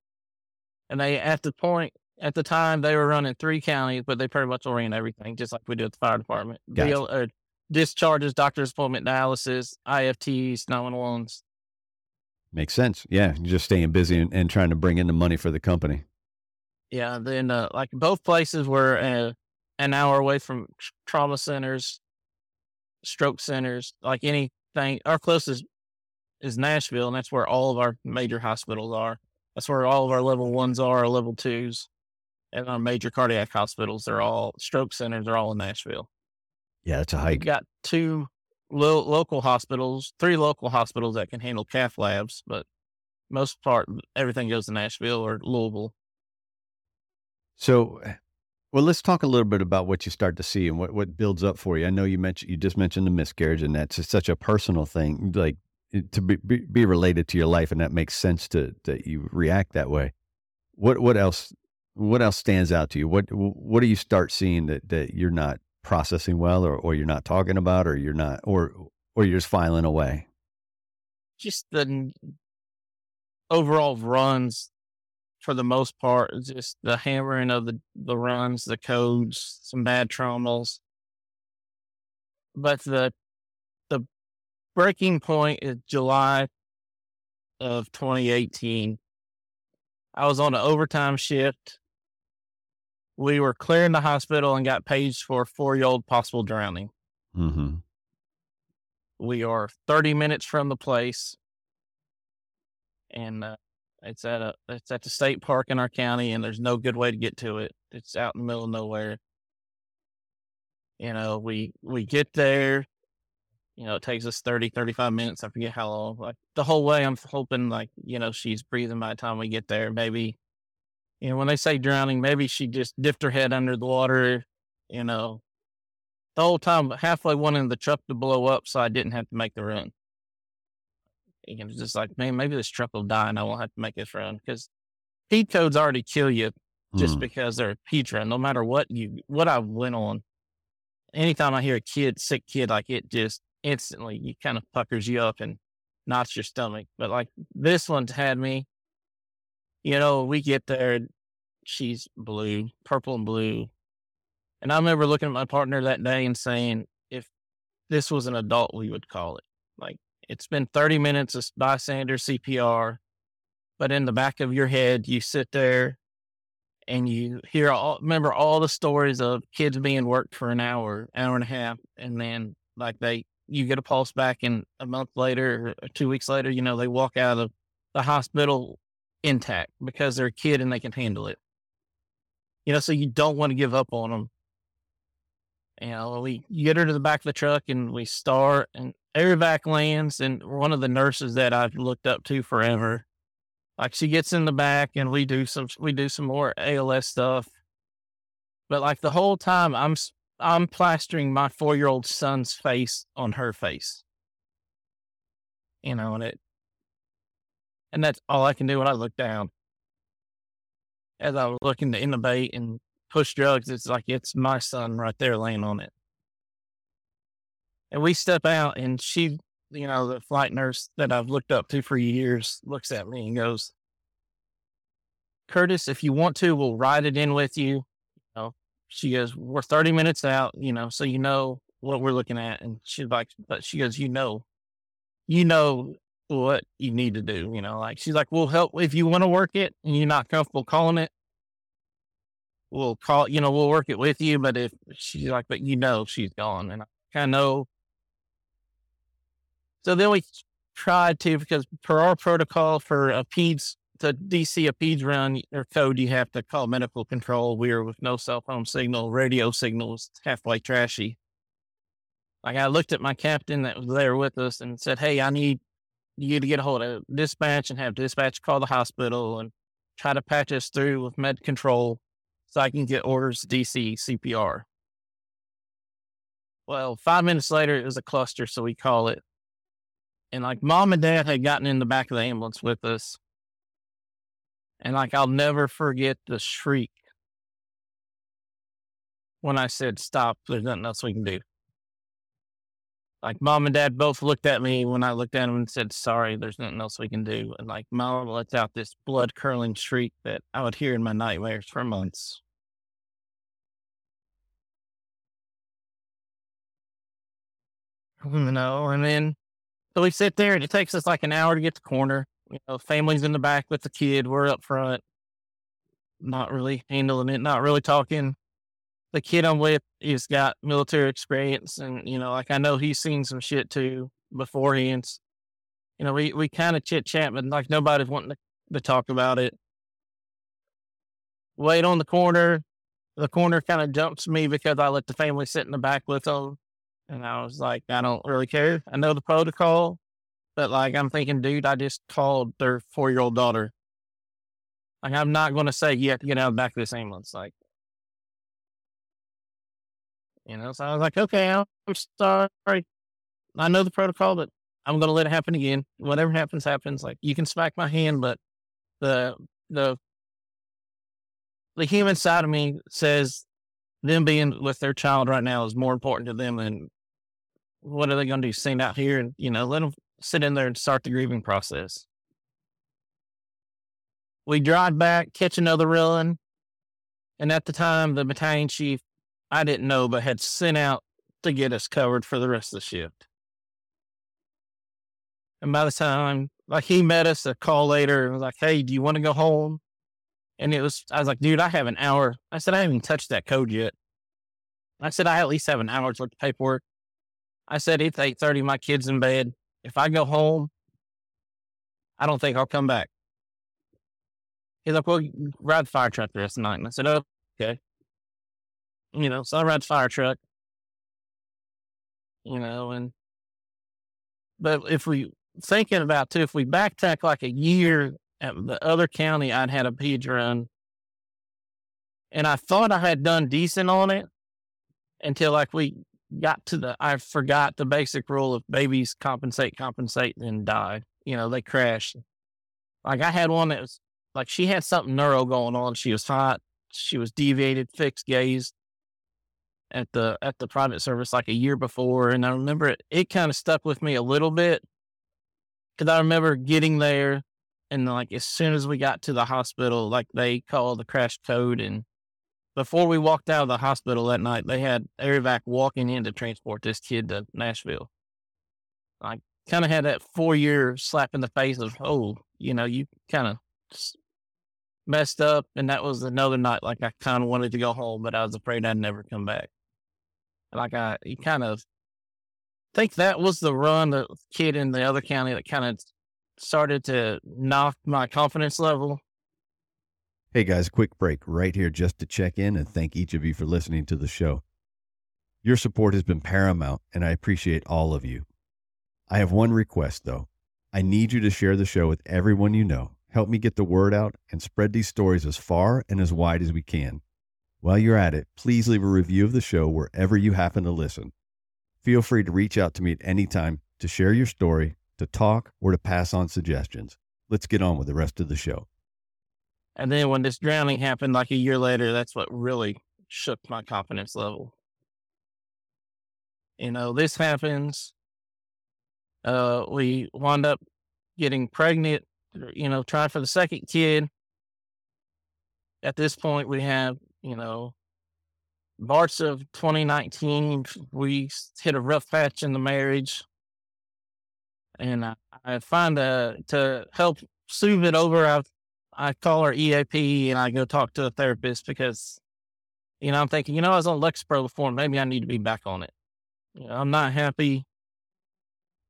and they at the point at the time they were running three counties, but they pretty much ran everything, just like we do at the fire department. Gotcha. uh, discharges, doctor's appointment dialysis, IFTs, 911s. Makes sense. Yeah, just staying busy and, and trying to bring in the money for the company. Yeah, then uh, like both places were uh, an hour away from trauma centers, stroke centers, like anything. Our closest is Nashville, and that's where all of our major hospitals are. That's where all of our level ones are, our level twos, and our major cardiac hospitals. They're all stroke centers. They're all in Nashville. Yeah, it's a hike. We got two lo- local hospitals, three local hospitals that can handle cath labs, but most part everything goes to Nashville or Louisville. So, Well, let's talk a little bit about what you start to see and what, what builds up for you. I know you mentioned you just mentioned the miscarriage, and that's such a personal thing, like to be, be, related to your life, and that makes sense to that you react that way. What what else what else stands out to you? What what do you start seeing that that you're not processing well, or or you're not talking about, or you're not, or or you're just filing away? Just the overall runs for the most part, just the hammering of the, the runs, the codes, some bad trommels. But the the breaking point is July of 2018. I was on an overtime shift. We were clearing the hospital and got paged for a four year old possible drowning. Mm-hmm. We are 30 minutes from the place. And uh, it's at a it's at the state park in our county, and there's no good way to get to it. It's out in the middle of nowhere. You know, we we get there. You know, it takes us 30, 35 minutes. I forget how long. Like the whole way, I'm hoping like you know she's breathing by the time we get there. Maybe, you know, when they say drowning, maybe she just dipped her head under the water. You know, the whole time halfway wanting the truck to blow up so I didn't have to make the run and it's just like, man, maybe this truck will die and I won't have to make this run because heat codes already kill you just mm. because they're a peds run. No matter what you, what I went on, anytime I hear a kid, sick kid, like it just instantly, you kind of puckers you up and knots your stomach. But like this one's had me, you know, we get there, she's blue, purple and blue. And I remember looking at my partner that day and saying, if this was an adult, we would call it. Like it's been 30 minutes of bystander CPR, but in the back of your head, you sit there and you hear all, remember all the stories of kids being worked for an hour, hour and a half, and then like they, you get a pulse back and a month later or two weeks later, you know, they walk out of the hospital intact because they're a kid and they can handle it. You know, so you don't want to give up on them. You know, we get her to the back of the truck and we start and Air Evac lands and one of the nurses that I've looked up to forever. Like she gets in the back and we do some we do some more ALS stuff. But like the whole time I'm I'm plastering my 4-year-old son's face on her face. You know, and it and that's all I can do when I look down. As I was looking to intubate and push drugs, it's like it's my son right there laying on it. And we step out, and she, you know, the flight nurse that I've looked up to for years looks at me and goes, Curtis, if you want to, we'll ride it in with you. you know, she goes, We're 30 minutes out, you know, so you know what we're looking at. And she's like, But she goes, You know, you know what you need to do, you know, like she's like, We'll help if you want to work it and you're not comfortable calling it. We'll call, you know, we'll work it with you. But if she's like, But you know, she's gone. And I kind of know so then we tried to, because per our protocol for a PEDS, to DC a PEDS run or code, you have to call medical control. We were with no cell phone signal, radio signal was halfway trashy. Like I looked at my captain that was there with us and said, Hey, I need you to get a hold of dispatch and have dispatch call the hospital and try to patch us through with med control so I can get orders DC CPR. Well, five minutes later, it was a cluster, so we call it and like mom and dad had gotten in the back of the ambulance with us. And like I'll never forget the shriek when I said, Stop, there's nothing else we can do. Like mom and dad both looked at me when I looked at them and said, Sorry, there's nothing else we can do. And like mom lets out this blood curdling shriek that I would hear in my nightmares for months. You know, and then so we sit there and it takes us like an hour to get to coroner. You know, family's in the back with the kid. We're up front, not really handling it, not really talking. The kid I'm with, he's got military experience, and you know, like I know he's seen some shit too beforehand. You know, we we kind of chit chat, but like nobody's wanting to, to talk about it. Wait on the coroner. The coroner kind of jumps me because I let the family sit in the back with them. And I was like, I don't really care. I know the protocol, but like, I'm thinking, dude, I just called their four year old daughter. Like, I'm not going to say you have to get out of the back of this ambulance. Like, You know, so I was like, okay, I'm sorry. I know the protocol, but I'm going to let it happen again. Whatever happens, happens. Like you can smack my hand, but the the the human side of me says them being with their child right now is more important to them than what are they going to do? Stand out here and you know let them sit in there and start the grieving process. We drive back, catch another run, and at the time, the battalion chief I didn't know, but had sent out to get us covered for the rest of the shift. And by the time, like he met us a call later and was like, Hey, do you want to go home? And it was, I was like, dude, I have an hour. I said, I haven't even touched that code yet. I said, I at least have an hour's worth of paperwork. I said, it's 8.30, my kid's in bed. If I go home, I don't think I'll come back. He's like, well, ride the fire truck the rest of the night. And I said, oh, okay. You know, so I ride the fire truck. You know, and but if we thinking about too, if we backtrack like a year at the other county, I'd had a page run, and I thought I had done decent on it until like we got to the I forgot the basic rule of babies compensate, compensate, and die. You know, they crash. Like I had one that was like she had something neuro going on. She was hot. She was deviated, fixed gaze at the at the private service like a year before, and I remember it. It kind of stuck with me a little bit because I remember getting there, and like as soon as we got to the hospital, like they called the crash code, and before we walked out of the hospital that night, they had Air walking in to transport this kid to Nashville. I kind of had that four year slap in the face of, oh, you know, you kind of messed up. And that was another night, like I kind of wanted to go home, but I was afraid I'd never come back. Like I, you kind of think that was the run, the kid in the other county that kind of started to knock my confidence level. Hey guys, quick break right here just to check in and thank each of you for listening to the show. Your support has been paramount, and I appreciate all of you. I have one request, though. I need you to share the show with everyone you know. Help me get the word out and spread these stories as far and as wide as we can. While you're at it, please leave a review of the show wherever you happen to listen. Feel free to reach out to me at any time to share your story, to talk, or to pass on suggestions. Let's get on with the rest of the show. And then when this drowning happened like a year later, that's what really shook my confidence level. You know, this happens. Uh, we wound up getting pregnant, you know, trying for the second kid. At this point, we have, you know, March of 2019, we hit a rough patch in the marriage. And I, I find uh, to help soothe it over, I, I call her EAP and I go talk to a therapist because, you know, I'm thinking, you know, I was on Lexapro before, maybe I need to be back on it. You know, I'm not happy.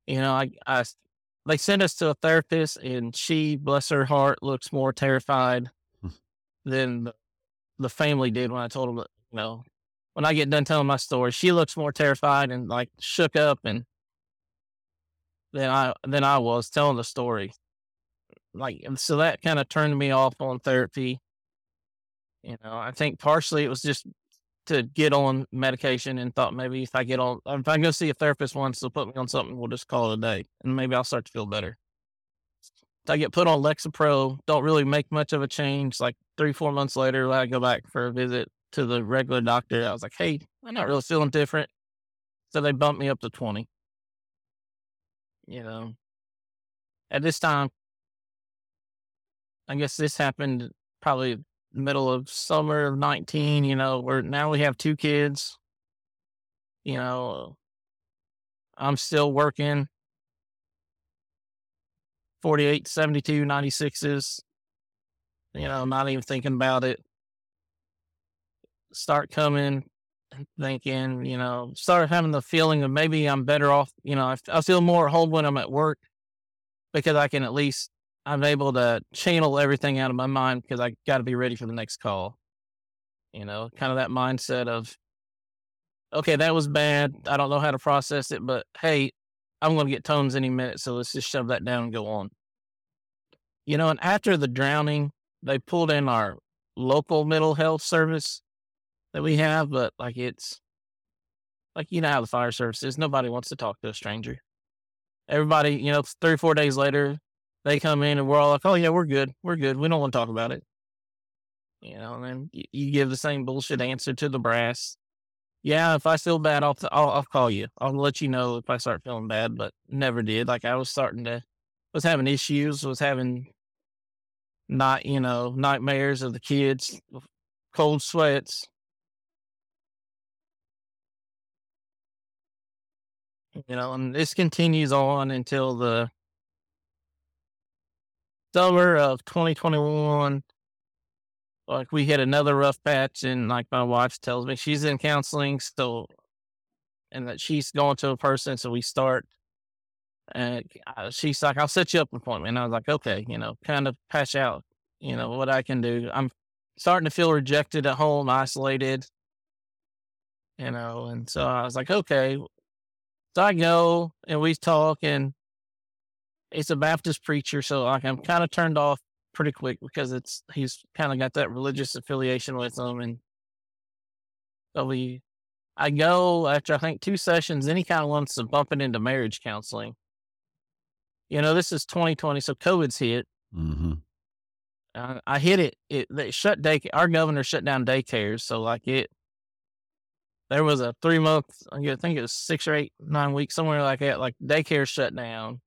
You know, I, I, they sent us to a therapist and she, bless her heart, looks more terrified hmm. than the, the family did when I told them you know, when I get done telling my story, she looks more terrified and like shook up and than I than I was telling the story. Like so that kind of turned me off on therapy. You know, I think partially it was just to get on medication and thought maybe if I get on if I go see a therapist once, they'll put me on something, we'll just call it a day. And maybe I'll start to feel better. I get put on Lexapro, don't really make much of a change. Like three, four months later, I go back for a visit to the regular doctor. I was like, hey, I'm not really feeling different. So they bumped me up to 20. You know, at this time, I guess this happened probably middle of summer of 19, you know, where now we have two kids. You know, I'm still working 48, 72, 96s. You know, not even thinking about it start coming and thinking, you know, start having the feeling of maybe I'm better off. You know, I, I feel more at home when I'm at work because I can at least, I'm able to channel everything out of my mind because I got to be ready for the next call. You know, kind of that mindset of, okay, that was bad. I don't know how to process it, but hey, I'm going to get tones any minute. So let's just shove that down and go on. You know, and after the drowning, they pulled in our local mental health service that we have, but like it's like you know how the fire service is. Nobody wants to talk to a stranger. Everybody, you know, three or four days later, they come in and we're all like, "Oh yeah, we're good, we're good. We don't want to talk about it." You know, and then you, you give the same bullshit answer to the brass. Yeah, if I feel bad, I'll, I'll I'll call you. I'll let you know if I start feeling bad, but never did. Like I was starting to was having issues, was having not you know nightmares of the kids, cold sweats. You know, and this continues on until the summer of 2021 like we hit another rough patch and like my wife tells me she's in counseling still and that she's going to a person so we start and she's like i'll set you up an appointment and i was like okay you know kind of patch out you know what i can do. I'm starting to feel rejected at home isolated you know and so i was like okay so i go and we talk and it's a baptist preacher so like i'm kind of turned off pretty quick because it's he's kind of got that religious affiliation with them, and so we. I go after I think two sessions. Then he kind of wants to bump it into marriage counseling. You know, this is 2020, so COVID's hit. Mm-hmm. Uh, I hit it. It they shut day. Our governor shut down daycares, so like it. There was a three month. I think it was six or eight, nine weeks, somewhere like that. Like daycare shut down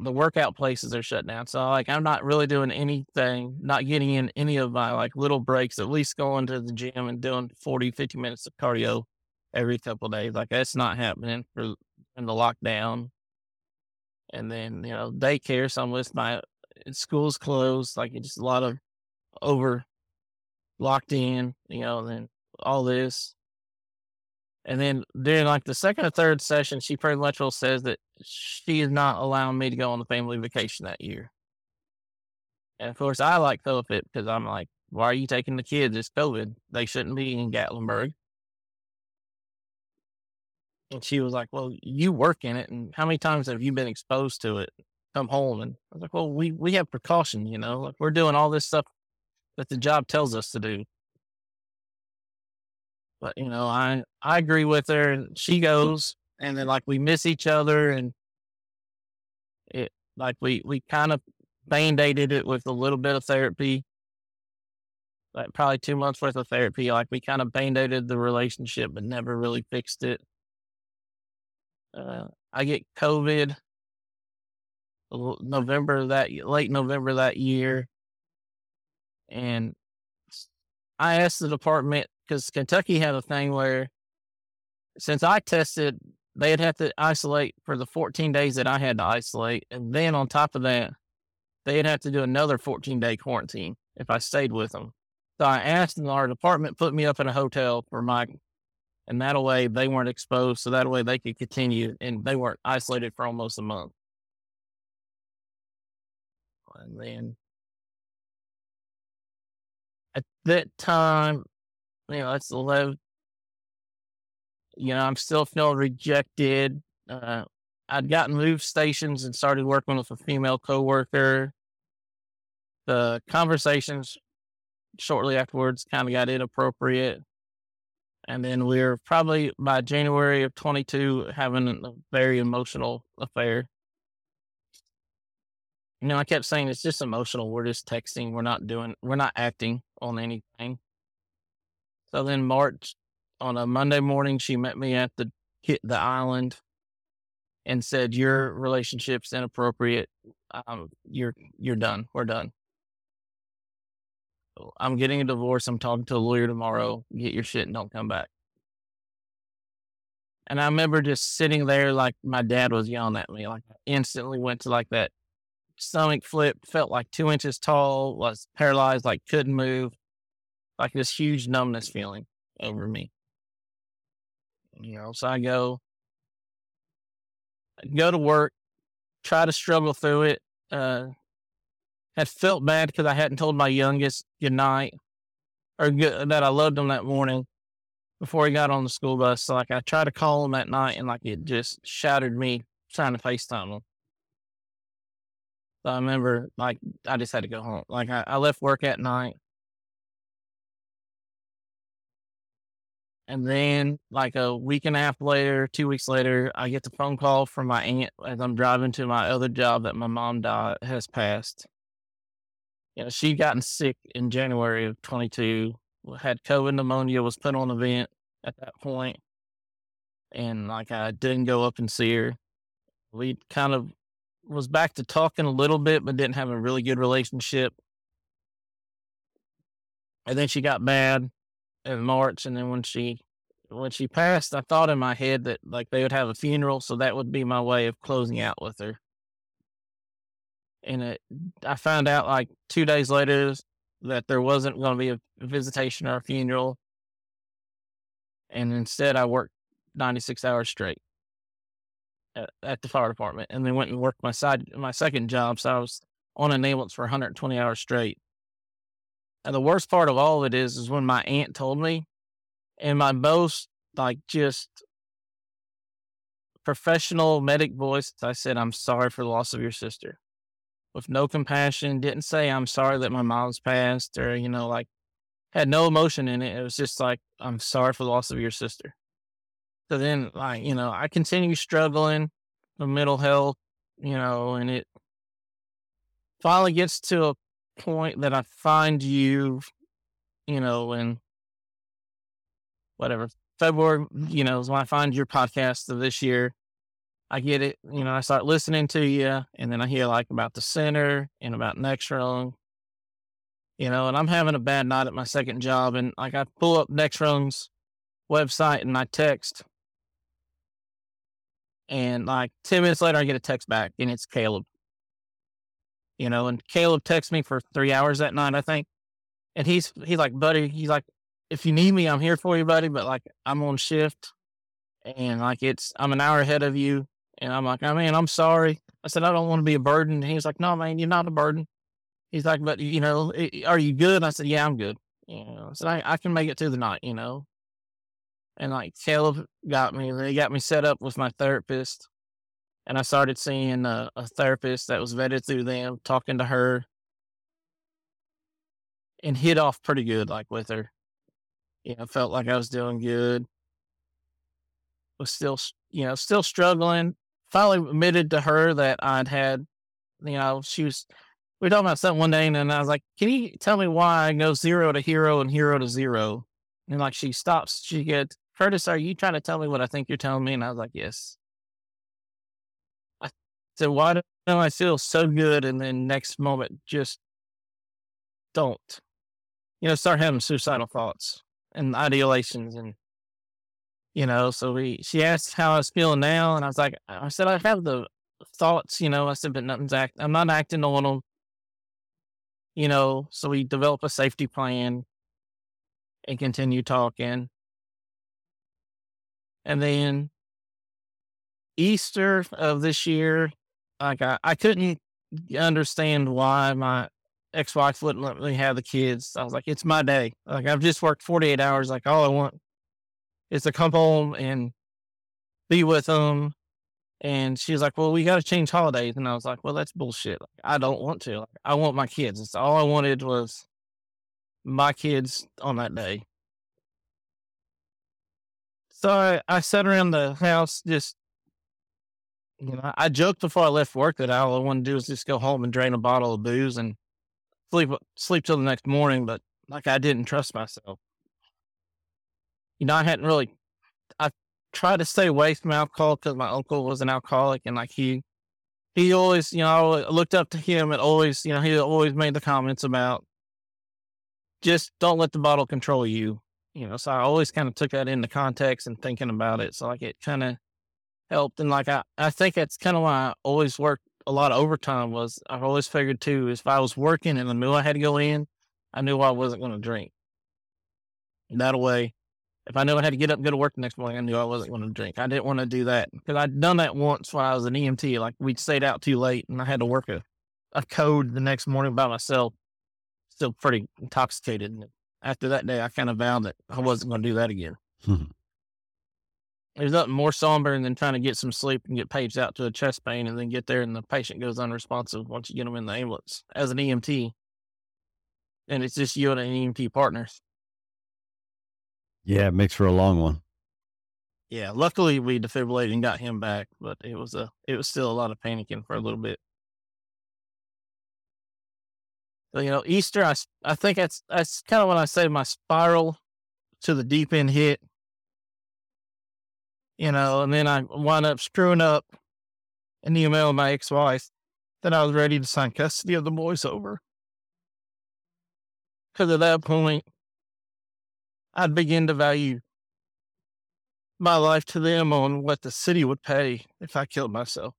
the workout places are shut down. So like I'm not really doing anything, not getting in any of my like little breaks, at least going to the gym and doing 40, 50 minutes of cardio every couple days. Like that's not happening for in the lockdown. And then, you know, daycare, so I'm with my eh, school's closed, like it's just a lot of over locked in, you know, then all this. And then during like the second or third session, she pretty much will says that she is not allowing me to go on the family vacation that year. And of course, I like it because I'm like, why are you taking the kids? It's COVID. They shouldn't be in Gatlinburg. And she was like, well, you work in it. And how many times have you been exposed to it? Come home. And I was like, well, we, we have precaution, you know, like we're doing all this stuff that the job tells us to do. But you know, I I agree with her. And she goes, and then like we miss each other, and it like we we kind of band aided it with a little bit of therapy, like probably two months worth of therapy. Like we kind of band aided the relationship, but never really fixed it. Uh, I get COVID November that late November that year, and I asked the department because Kentucky had a thing where since I tested, they'd have to isolate for the 14 days that I had to isolate. And then on top of that, they'd have to do another 14 day quarantine if I stayed with them. So I asked, and our department put me up in a hotel for my, and that way they weren't exposed. So that way they could continue and they weren't isolated for almost a month. And then at that time, you know, it's 11. You know, I'm still feeling rejected. Uh, I'd gotten moved stations and started working with a female coworker. The conversations shortly afterwards kind of got inappropriate. And then we are probably by January of 22 having a very emotional affair. You know, I kept saying it's just emotional. We're just texting. We're not doing, we're not acting on anything. So then March on a Monday morning, she met me at the the island and said, "Your relationship's inappropriate. Um, you're you're done. We're done. I'm getting a divorce. I'm talking to a lawyer tomorrow. Get your shit and don't come back." And I remember just sitting there like my dad was yelling at me. Like I instantly went to like that stomach flipped, felt like two inches tall, was paralyzed, like couldn't move like this huge numbness feeling over me. You know, so I go, go to work, try to struggle through it. Uh, had felt bad because I hadn't told my youngest good night or good, that I loved him that morning before he got on the school bus. So like I tried to call him that night and like it just shattered me trying to FaceTime him. So I remember like I just had to go home. Like I, I left work at night And then, like a week and a half later, two weeks later, I get the phone call from my aunt as I'm driving to my other job that my mom died has passed. You know, she'd gotten sick in January of 22, had COVID pneumonia, was put on a vent at that point, and like I didn't go up and see her. We kind of was back to talking a little bit, but didn't have a really good relationship. And then she got bad in March, and then when she when she passed, I thought in my head that like they would have a funeral, so that would be my way of closing out with her. And it, I found out like two days later that there wasn't going to be a visitation or a funeral, and instead I worked ninety six hours straight at, at the fire department, and then went and worked my side my second job. So I was on an ambulance for 120 hours straight. And the worst part of all of it is, is when my aunt told me, in my most like just professional medic voice, I said, "I'm sorry for the loss of your sister," with no compassion. Didn't say I'm sorry that my mom's passed, or you know, like had no emotion in it. It was just like, "I'm sorry for the loss of your sister." So then, like you know, I continue struggling with mental health, you know, and it finally gets to a point that I find you, you know, in whatever February, you know, is when I find your podcast of this year. I get it, you know, I start listening to you, and then I hear like about the center and about Next Rung, you know, and I'm having a bad night at my second job, and like I pull up Next Rung's website and I text, and like 10 minutes later, I get a text back, and it's Caleb you know, and Caleb texts me for three hours that night, I think. And he's he's like, buddy, he's like, if you need me, I'm here for you, buddy. But like I'm on shift and like it's I'm an hour ahead of you. And I'm like, oh, I mean, I'm sorry. I said, I don't want to be a burden. And he's like, No, man, you're not a burden. He's like, but you know, are you good? I said, Yeah, I'm good. You know, I said, I, I can make it through the night, you know. And like Caleb got me, they got me set up with my therapist and I started seeing a, a therapist that was vetted through them, talking to her, and hit off pretty good, like with her. You know, felt like I was doing good. Was still, you know, still struggling. Finally admitted to her that I'd had, you know, she was. We were talking about something one day, and I was like, "Can you tell me why I go zero to hero and hero to zero? And like she stops, she gets, "Curtis, are you trying to tell me what I think you're telling me?" And I was like, "Yes." I said, why do I feel so good and then next moment just don't? You know, start having suicidal thoughts and ideations and you know, so we she asked how I was feeling now and I was like I said I have the thoughts, you know, I said but nothing's act I'm not acting on them. You know, so we develop a safety plan and continue talking. And then Easter of this year, like I, I couldn't understand why my ex-wife wouldn't let me have the kids. I was like, it's my day. Like I've just worked 48 hours. Like all I want is to come home and be with them. And she's like, well, we got to change holidays. And I was like, well, that's bullshit. Like, I don't want to. Like, I want my kids. It's all I wanted was my kids on that day. So I, I sat around the house just you know, I joked before I left work that all I want to do is just go home and drain a bottle of booze and sleep sleep till the next morning. But like I didn't trust myself. You know, I hadn't really. I tried to stay away from alcohol because my uncle was an alcoholic, and like he, he always, you know, I looked up to him and always, you know, he always made the comments about just don't let the bottle control you. You know, so I always kind of took that into context and thinking about it. So like it kind of helped. And like I, I think that's kind of why I always worked a lot of overtime was I've always figured too, if I was working and I knew I had to go in, I knew I wasn't going to drink. And that way, if I knew I had to get up and go to work the next morning, I knew I wasn't going to drink. I didn't want to do that because I'd done that once when I was an EMT. Like we stayed out too late and I had to work a, a code the next morning by myself, still pretty intoxicated. And after that day, I kind of vowed that I wasn't going to do that again. Hmm. There's nothing more somber than trying to get some sleep and get paged out to a chest pain and then get there and the patient goes unresponsive once you get them in the ambulance as an EMT. And it's just you and an EMT partners. Yeah, it makes for a long one. Yeah, luckily we defibrillated and got him back, but it was a it was still a lot of panicking for a little bit. You know, Easter, I, I think that's that's kind of when I say my spiral to the deep end hit. You know, and then I wound up screwing up an email my ex wife that I was ready to sign custody of the boys over. Because at that point, I'd begin to value my life to them on what the city would pay if I killed myself.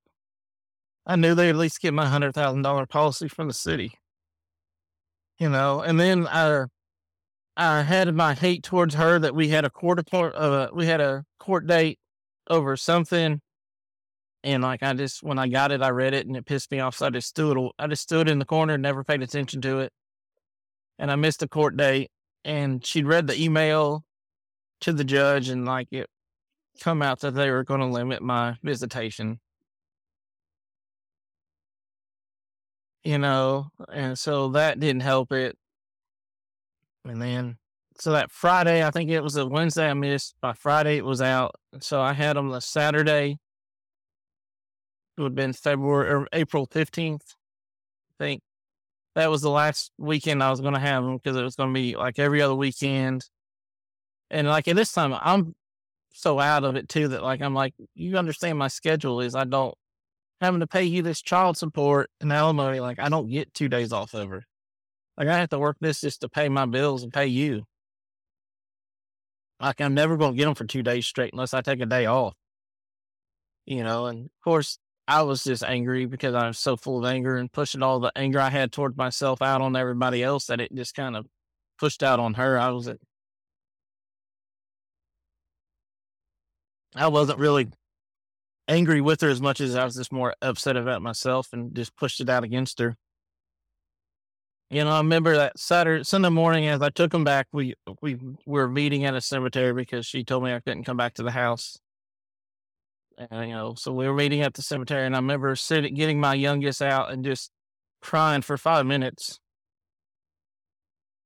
I knew they'd at least get my hundred thousand dollar policy from the city. You know, and then I I had my hate towards her that we had a court appoint, uh, we had a court date over something, and like I just when I got it, I read it and it pissed me off. So I just stood I just stood in the corner, never paid attention to it, and I missed the court date. And she'd read the email to the judge, and like it come out that they were going to limit my visitation. You know, and so that didn't help it. And then, so that Friday, I think it was a Wednesday I missed. By Friday, it was out. So I had them the Saturday. It would have been February or April 15th. I think that was the last weekend I was going to have them because it was going to be like every other weekend. And like at this time, I'm so out of it too that like I'm like, you understand my schedule is I don't having to pay you this child support and alimony. Like I don't get two days off over. Like I have to work this just to pay my bills and pay you. Like I'm never going to get them for two days straight unless I take a day off. You know, and of course I was just angry because I was so full of anger and pushing all the anger I had towards myself out on everybody else that it just kind of pushed out on her. I was at I wasn't really angry with her as much as I was just more upset about myself and just pushed it out against her. You know, I remember that Saturday, Sunday morning as I took him back, we we were meeting at a cemetery because she told me I couldn't come back to the house. And, you know, so we were meeting at the cemetery, and I remember sitting, getting my youngest out and just crying for five minutes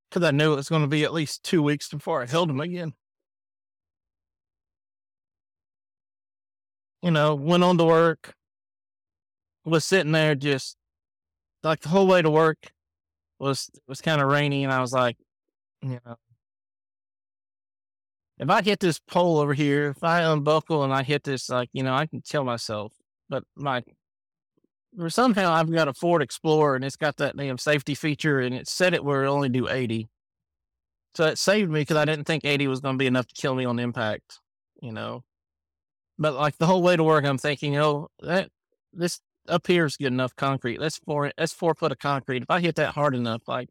because I knew it was going to be at least two weeks before I held him again. You know, went on to work, was sitting there just like the whole way to work was was kind of rainy, and I was like, you know, if I hit this pole over here, if I unbuckle and I hit this, like, you know, I can kill myself. But my somehow I've got a Ford Explorer and it's got that damn safety feature and it said it would only do 80. So it saved me because I didn't think 80 was going to be enough to kill me on impact, you know. But like the whole way to work, I'm thinking, oh, that this up here is good enough concrete. That's four. That's four foot of concrete. If I hit that hard enough, like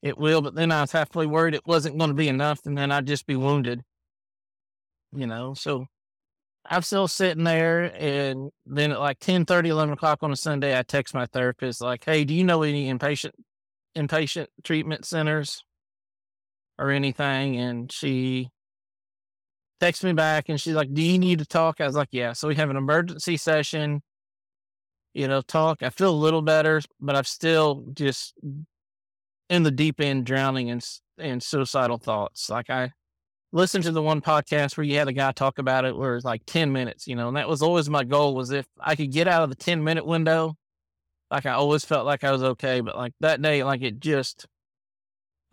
it will. But then I was halfway worried it wasn't going to be enough, and then I'd just be wounded. You know, so I'm still sitting there, and then at like 10, 30, 11 o'clock on a Sunday, I text my therapist like, "Hey, do you know any inpatient inpatient treatment centers or anything?" And she texts me back and she's like, Do you need to talk? I was like, Yeah. So we have an emergency session, you know, talk. I feel a little better, but I'm still just in the deep end drowning in, in suicidal thoughts. Like I listened to the one podcast where you had a guy talk about it where it's like 10 minutes, you know, and that was always my goal was if I could get out of the 10 minute window, like I always felt like I was okay. But like that day, like it just,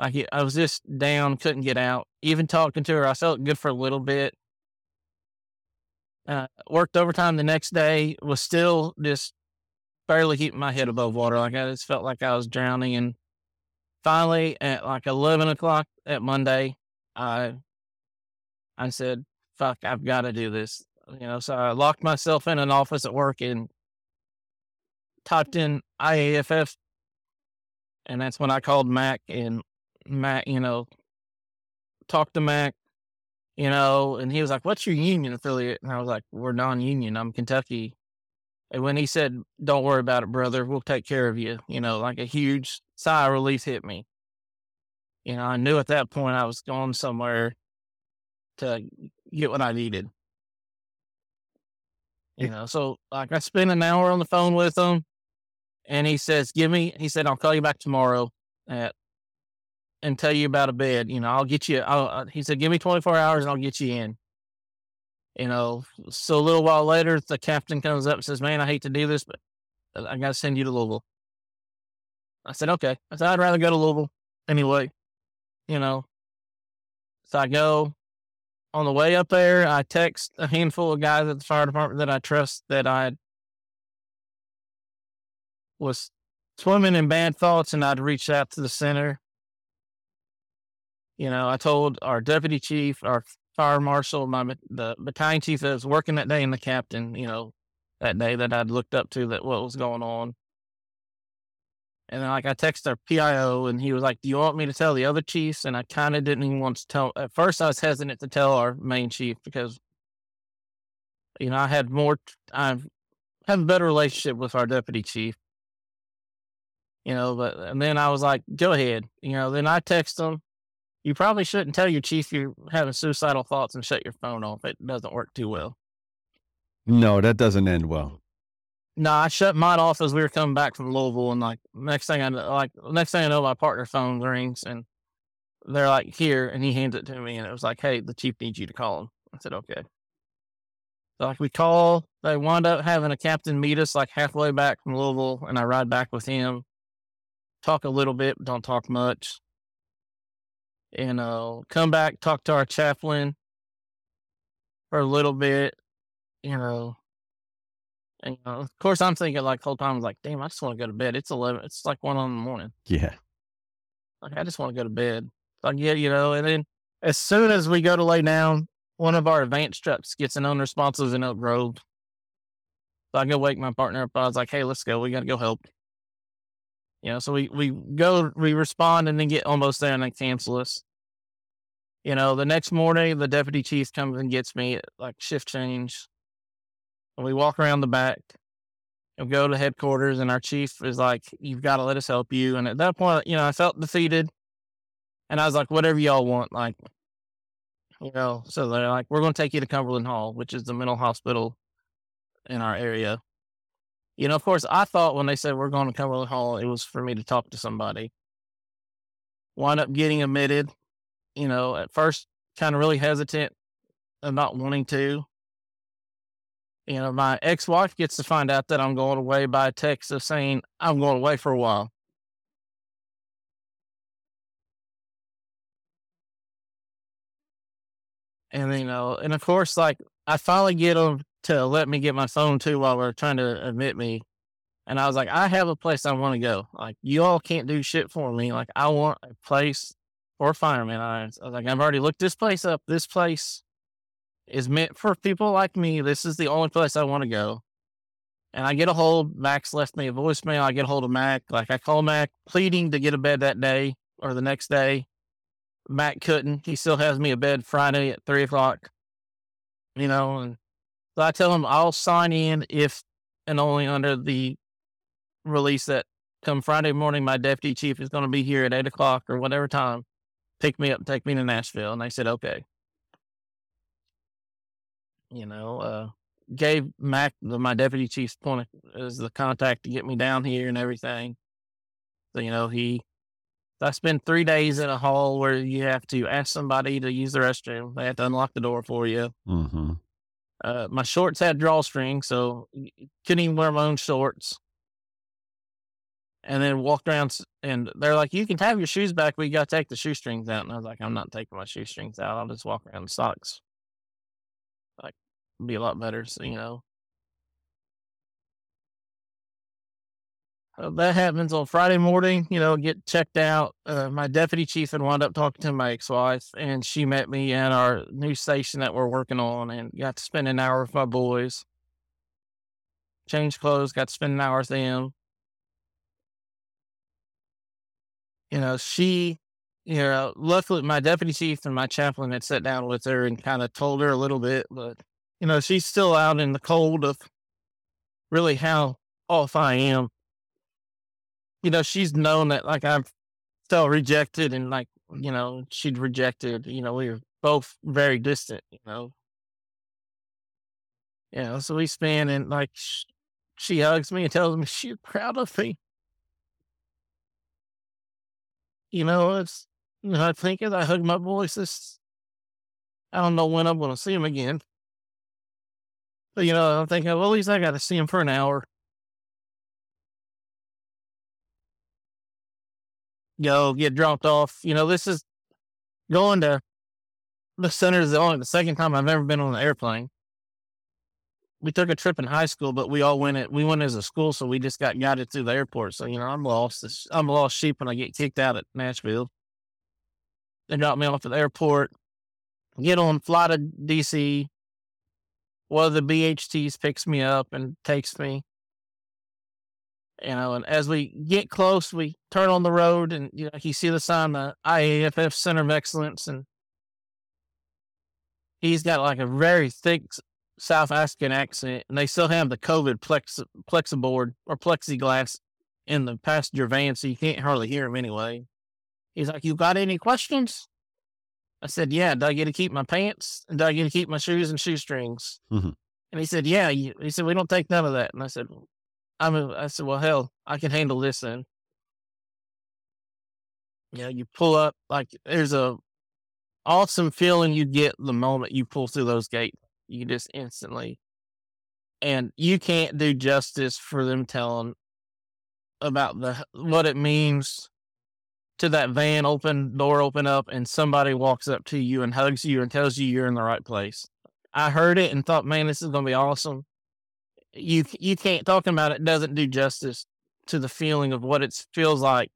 like I was just down, couldn't get out. Even talking to her, I felt good for a little bit. Uh, worked overtime the next day, was still just barely keeping my head above water. Like I just felt like I was drowning. And finally, at like 11 o'clock at Monday, I, I said, fuck, I've got to do this. You know, so I locked myself in an office at work and typed in IAFF. And that's when I called Mac and Mac, you know, talked to Mac, you know, and he was like, What's your union affiliate? And I was like, We're non union. I'm Kentucky. And when he said, Don't worry about it, brother, we'll take care of you, you know, like a huge sigh of relief hit me. You know, I knew at that point I was going somewhere to get what I needed. You know, so like I spent an hour on the phone with him and he says, Give me, he said, I'll call you back tomorrow at and tell you about a bed. You know, I'll get you. I'll, uh, he said, give me 24 hours and I'll get you in. You know, so a little while later, the captain comes up and says, man, I hate to do this, but I got to send you to Louisville. I said, okay. I said, I'd rather go to Louisville anyway, you know. So I go on the way up there. I text a handful of guys at the fire department that I trust that I was swimming in bad thoughts and I'd reached out to the center. You know, I told our deputy chief, our fire marshal, my the battalion chief that was working that day, and the captain. You know, that day that I'd looked up to that what was going on. And then, like, I texted our PIO, and he was like, "Do you want me to tell the other chiefs?" And I kind of didn't even want to tell. At first, I was hesitant to tell our main chief because, you know, I had more. I have a better relationship with our deputy chief. You know, but and then I was like, "Go ahead." You know, then I text him. You probably shouldn't tell your chief you're having suicidal thoughts and shut your phone off. It doesn't work too well. No, that doesn't end well. No, I shut mine off as we were coming back from Louisville, and like next thing I know, like next thing I know, my partner phone rings, and they're like, "Here," and he hands it to me, and it was like, "Hey, the chief needs you to call him." I said, "Okay." So like we call, they wind up having a captain meet us like halfway back from Louisville, and I ride back with him, talk a little bit, but don't talk much, and uh, come back, talk to our chaplain for a little bit, you know, and, you know, of course, I'm thinking like the whole time, like, damn, I just want to go to bed. It's 11. It's like one in the morning. Yeah. Like, I just want to go to bed. Like, yeah, you know, and then as soon as we go to lay down, one of our advanced trucks gets an unresponsive in Elk Grove. So I go wake my partner up. I was like, hey, let's go. We got to go help. You know, so we, we go, we respond and then get almost there and they cancel us. You know, the next morning, the deputy chief comes and gets me at like shift change. And we walk around the back and go to headquarters, and our chief is like, You've got to let us help you. And at that point, you know, I felt defeated. And I was like, Whatever y'all want. Like, you know, so they're like, We're going to take you to Cumberland Hall, which is the mental hospital in our area. You know, of course, I thought when they said we're going to Cumberland Hall, it was for me to talk to somebody. Wind up getting admitted. You know, at first, kind of really hesitant of not wanting to you know, my ex wife gets to find out that I'm going away by a text of saying I'm going away for a while. And you know, and of course, like I finally get them to let me get my phone too while we're trying to admit me. And I was like, I have a place I want to go. Like you all can't do shit for me. Like I want a place for firemen. I, I was like, I've already looked this place up. This place is meant for people like me. This is the only place I want to go. And I get a hold. Max left me a voicemail. I get a hold of Mac. Like I call Mac, pleading to get a bed that day or the next day. Mac couldn't. He still has me a bed Friday at three o'clock. You know, and so I tell him I'll sign in if and only under the release that come Friday morning, my deputy chief is going to be here at eight o'clock or whatever time. Pick me up, take me to Nashville. And they said, okay you know, uh, gave Mac, my deputy chief's point as the contact to get me down here and everything. So, you know, he, I spent three days in a hall where you have to ask somebody to use the restroom. They have to unlock the door for you. Mm-hmm. Uh, my shorts had drawstring, so couldn't even wear my own shorts. And then walked around, and they're like, "You can have your shoes back, but you got to take the shoestrings out." And I was like, "I'm not taking my shoestrings out. I'll just walk around in socks." Like, be a lot better, so, you know. Uh, that happens on Friday morning, you know, get checked out. Uh, my deputy chief had wound up talking to my ex-wife, and she met me at our new station that we're working on, and got to spend an hour with my boys. Change clothes, got to spend an hour with them. You know, she you know, luckily my deputy chief and my chaplain had sat down with her and kind of told her a little bit, but you know, she's still out in the cold of really how off I am. You know, she's known that like I've felt rejected and like, you know, she'd rejected, you know, we were both very distant, you know. Yeah, you know, so we spend and like she hugs me and tells me she's proud of me. You know, it's you know, I think as I hug my boys, this, I don't know when I'm going to see him again. But, you know, I'm thinking, well, at least I got to see him for an hour. Go get dropped off. You know, this is going to the center is the only the second time I've ever been on an airplane. We took a trip in high school, but we all went it. We went as a school, so we just got guided through the airport. So you know, I'm lost. I'm a lost sheep when I get kicked out at Nashville. They drop me off at the airport. Get on fly to DC. One of the BHTs picks me up and takes me. You know, and as we get close, we turn on the road, and you know, you see the sign, the IAFF Center of Excellence, and he's got like a very thick South African accent, and they still have the COVID plex plexiboard or plexiglass in the passenger van, so you can't hardly hear him anyway. He's like, "You got any questions?" I said, "Yeah. Do I get to keep my pants? And do I get to keep my shoes and shoestrings?" Mhm. And he said, "Yeah." He said, "We don't take none of that." And I said, "I'm." A, I said, "Well, hell, I can handle this then." Yeah, you pull up like there's a awesome feeling you get the moment you pull through those gates. You just instantly, and you can't do justice for them telling about the what it means to that van open door open up and somebody walks up to you and hugs you and tells you you're in the right place. I heard it and thought, man, this is gonna be awesome. You you can't talking about it doesn't do justice to the feeling of what it feels like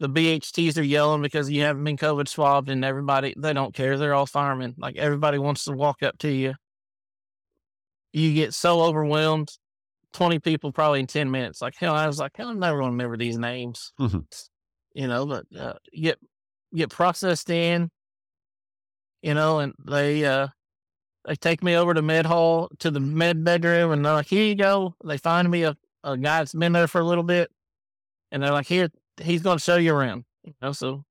the BHTs are yelling because you haven't been COVID swabbed, and everybody they don't care. They're all firemen. Like everybody wants to walk up to you. You get so overwhelmed. Twenty people probably in ten minutes. Like hell, I was like, hell, I'm never going to remember these names. Mhm. You know, but uh, get get processed in. You know, and they uh they take me over to med hall to the med bedroom, and they're like, here you go. They find me a a guy that's been there for a little bit, and they're like, here, he's going to show you around. You know, so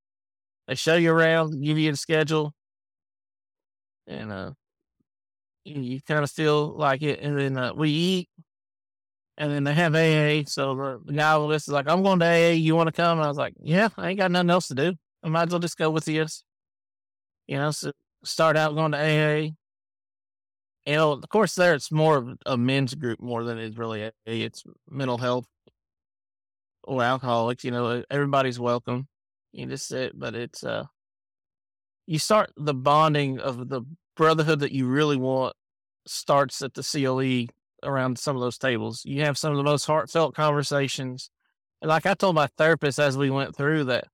they show you around, give you the schedule, and uh, you, you kind of feel like it. And then uh, we eat, and then they have AA. So the, the guy with us is like, "I'm going to AA. You want to come?" And I was like, "Yeah, I ain't got nothing else to do. I might as well just go with you." You know, so start out going to AA. You know, of course, there it's more of a men's group more than it's really AA. It's mental health or alcoholics, you know, everybody's welcome. You just sit, but it's uh you start the bonding of the brotherhood that you really want starts at the COE around some of those tables. You have some of the most heartfelt conversations. And like I told my therapist as we went through that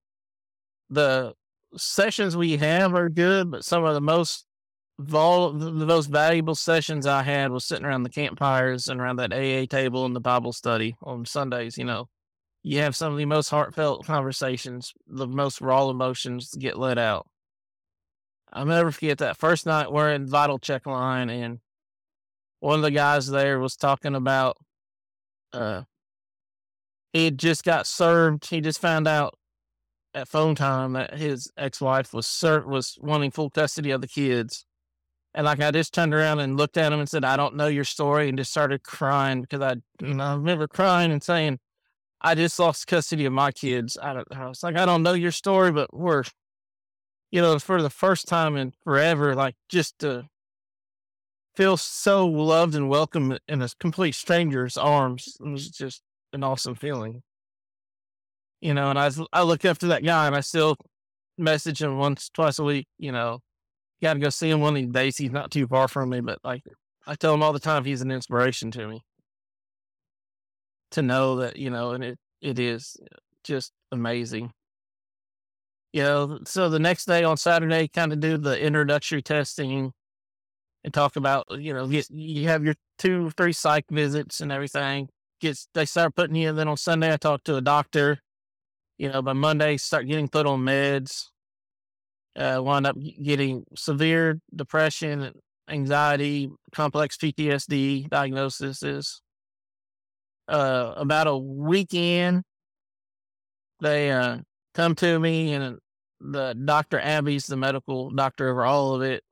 the sessions we have are good, but some of the most vol the most valuable sessions I had was sitting around the campfires and around that AA table and the Bible study on Sundays, you know you have some of the most heartfelt conversations, the most raw emotions get let out. I'll never forget that first night we're in vital check line and one of the guys there was talking about uh he had just got served. He just found out at phone time that his ex wife was ser- was wanting full custody of the kids. And like I just turned around and looked at him and said, I don't know your story and just started crying because I, I remember crying and saying, I just lost custody of my kids out of the house. Like, I don't know your story, but we're, you know, for the first time in forever, like just to feel so loved and welcome in a complete stranger's arms it was just an awesome feeling. You know, and I, was, I look up to that guy and I still message him once, twice a week, you know, got to go see him one of these days. He's not too far from me, but like I tell him all the time, he's an inspiration to me to know that you know, and it it is uh, just amazing. You know, so the next day on Saturday, kind of do the introductory testing and talk about you know get you have your two three psych visits and everything. Gets they start putting you. Then on Sunday, I talk to a doctor. You know, by Monday, start getting put on meds. Uh, wind up getting severe depression, anxiety, complex PTSD diagnoses uh, about a weekend, they uh, come to me and the Dr. Abby's the medical doctor over all of it.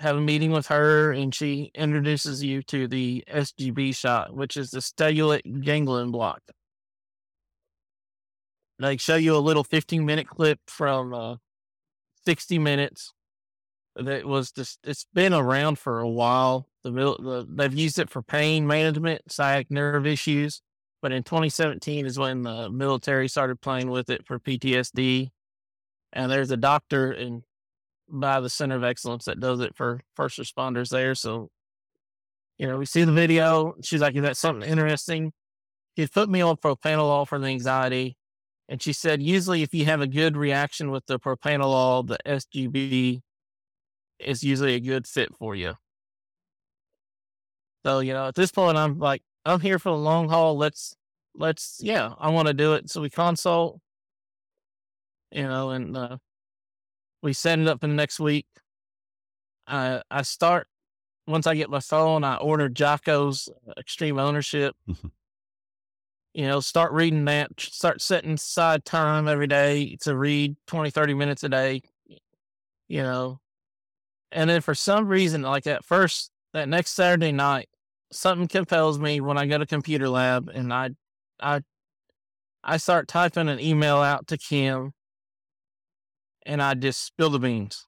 Have a meeting with her and she introduces you to the SGB shot, which is the stellate ganglion block. They show you a little 15 minute clip from uh, 60 minutes. That was just, it's been around for a while. The, the They've used it for pain management, sciatic nerve issues. But in 2017 is when the military started playing with it for PTSD. And there's a doctor in by the Center of Excellence that does it for first responders there. So, you know, we see the video. She's like, "Is that something interesting?" She put me on propranolol for the anxiety, and she said, usually if you have a good reaction with the propranolol, the SGB is usually a good fit for you. So, you know, at this point, I'm like, I'm here for the long haul. Let's, let's, yeah, I want to do it. So we consult, you know, and uh, we set it up for the next week. I I start once I get my phone. I order Jocko's Extreme Ownership. You know, start reading that. Start setting aside time every day to read 20, 30 minutes a day. You know, and then for some reason, like at first, that next Saturday night, something compels me when I go to computer lab and I, I, I start typing an email out to Kim and I just spill the beans.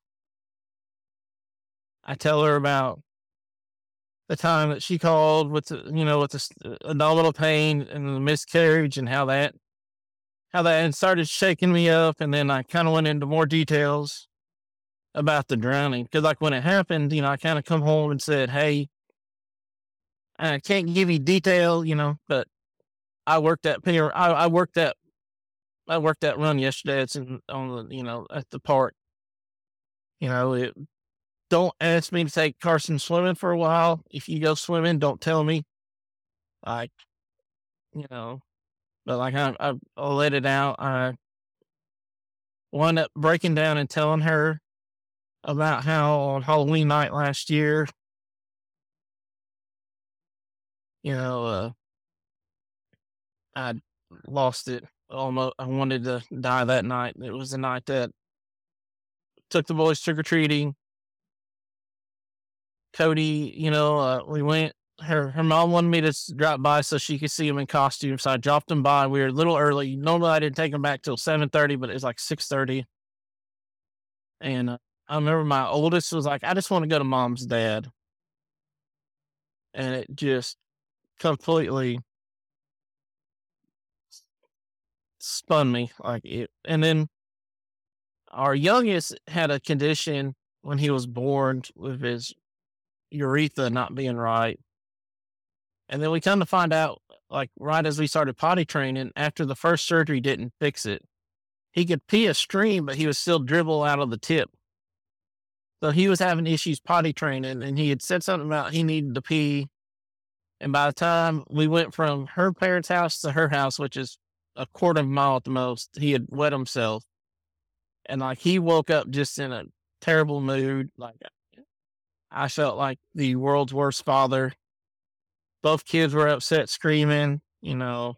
I tell her about the time that she called with the, you know, with the uh, abdominal pain and the miscarriage and how that, how that started shaking me up. And then I kind of went into more details about the drowning. Cause like when it happened, you know, I kind of come home and said, Hey, I can't give you detail, you know, but I worked that I, I worked that I worked that run yesterday. It's in, on the, you know, at the park. You know, it, don't ask me to take Carson swimming for a while. If you go swimming, don't tell me. Like, you know, but like I, I, I let it out. I wound up breaking down and telling her about how on Halloween night last year, you know, uh, I lost it almost I wanted to die that night. It was the night that took the boys trick or treating. Cody, you know, uh, we went. Her her mom wanted me to drop by so she could see him in costume, so I dropped him by. We were a little early. Normally, I didn't take him back till seven thirty, but it was like six thirty. And uh, I remember my oldest was like, "I just want to go to mom's dad," and it just completely spun me like it. And then our youngest had a condition when he was born with his urethra not being right. And then we come to find out, like right as we started potty training, after the first surgery didn't fix it, he could pee a stream, but he was still dribble out of the tip. So he was having issues potty training, and he had said something about he needed to pee. And by the time we went from her parents' house to her house, which is a quarter of a mile at the most. He had wet himself, and like he woke up just in a terrible mood. Like I felt like the world's worst father. Both kids were upset, screaming. You know,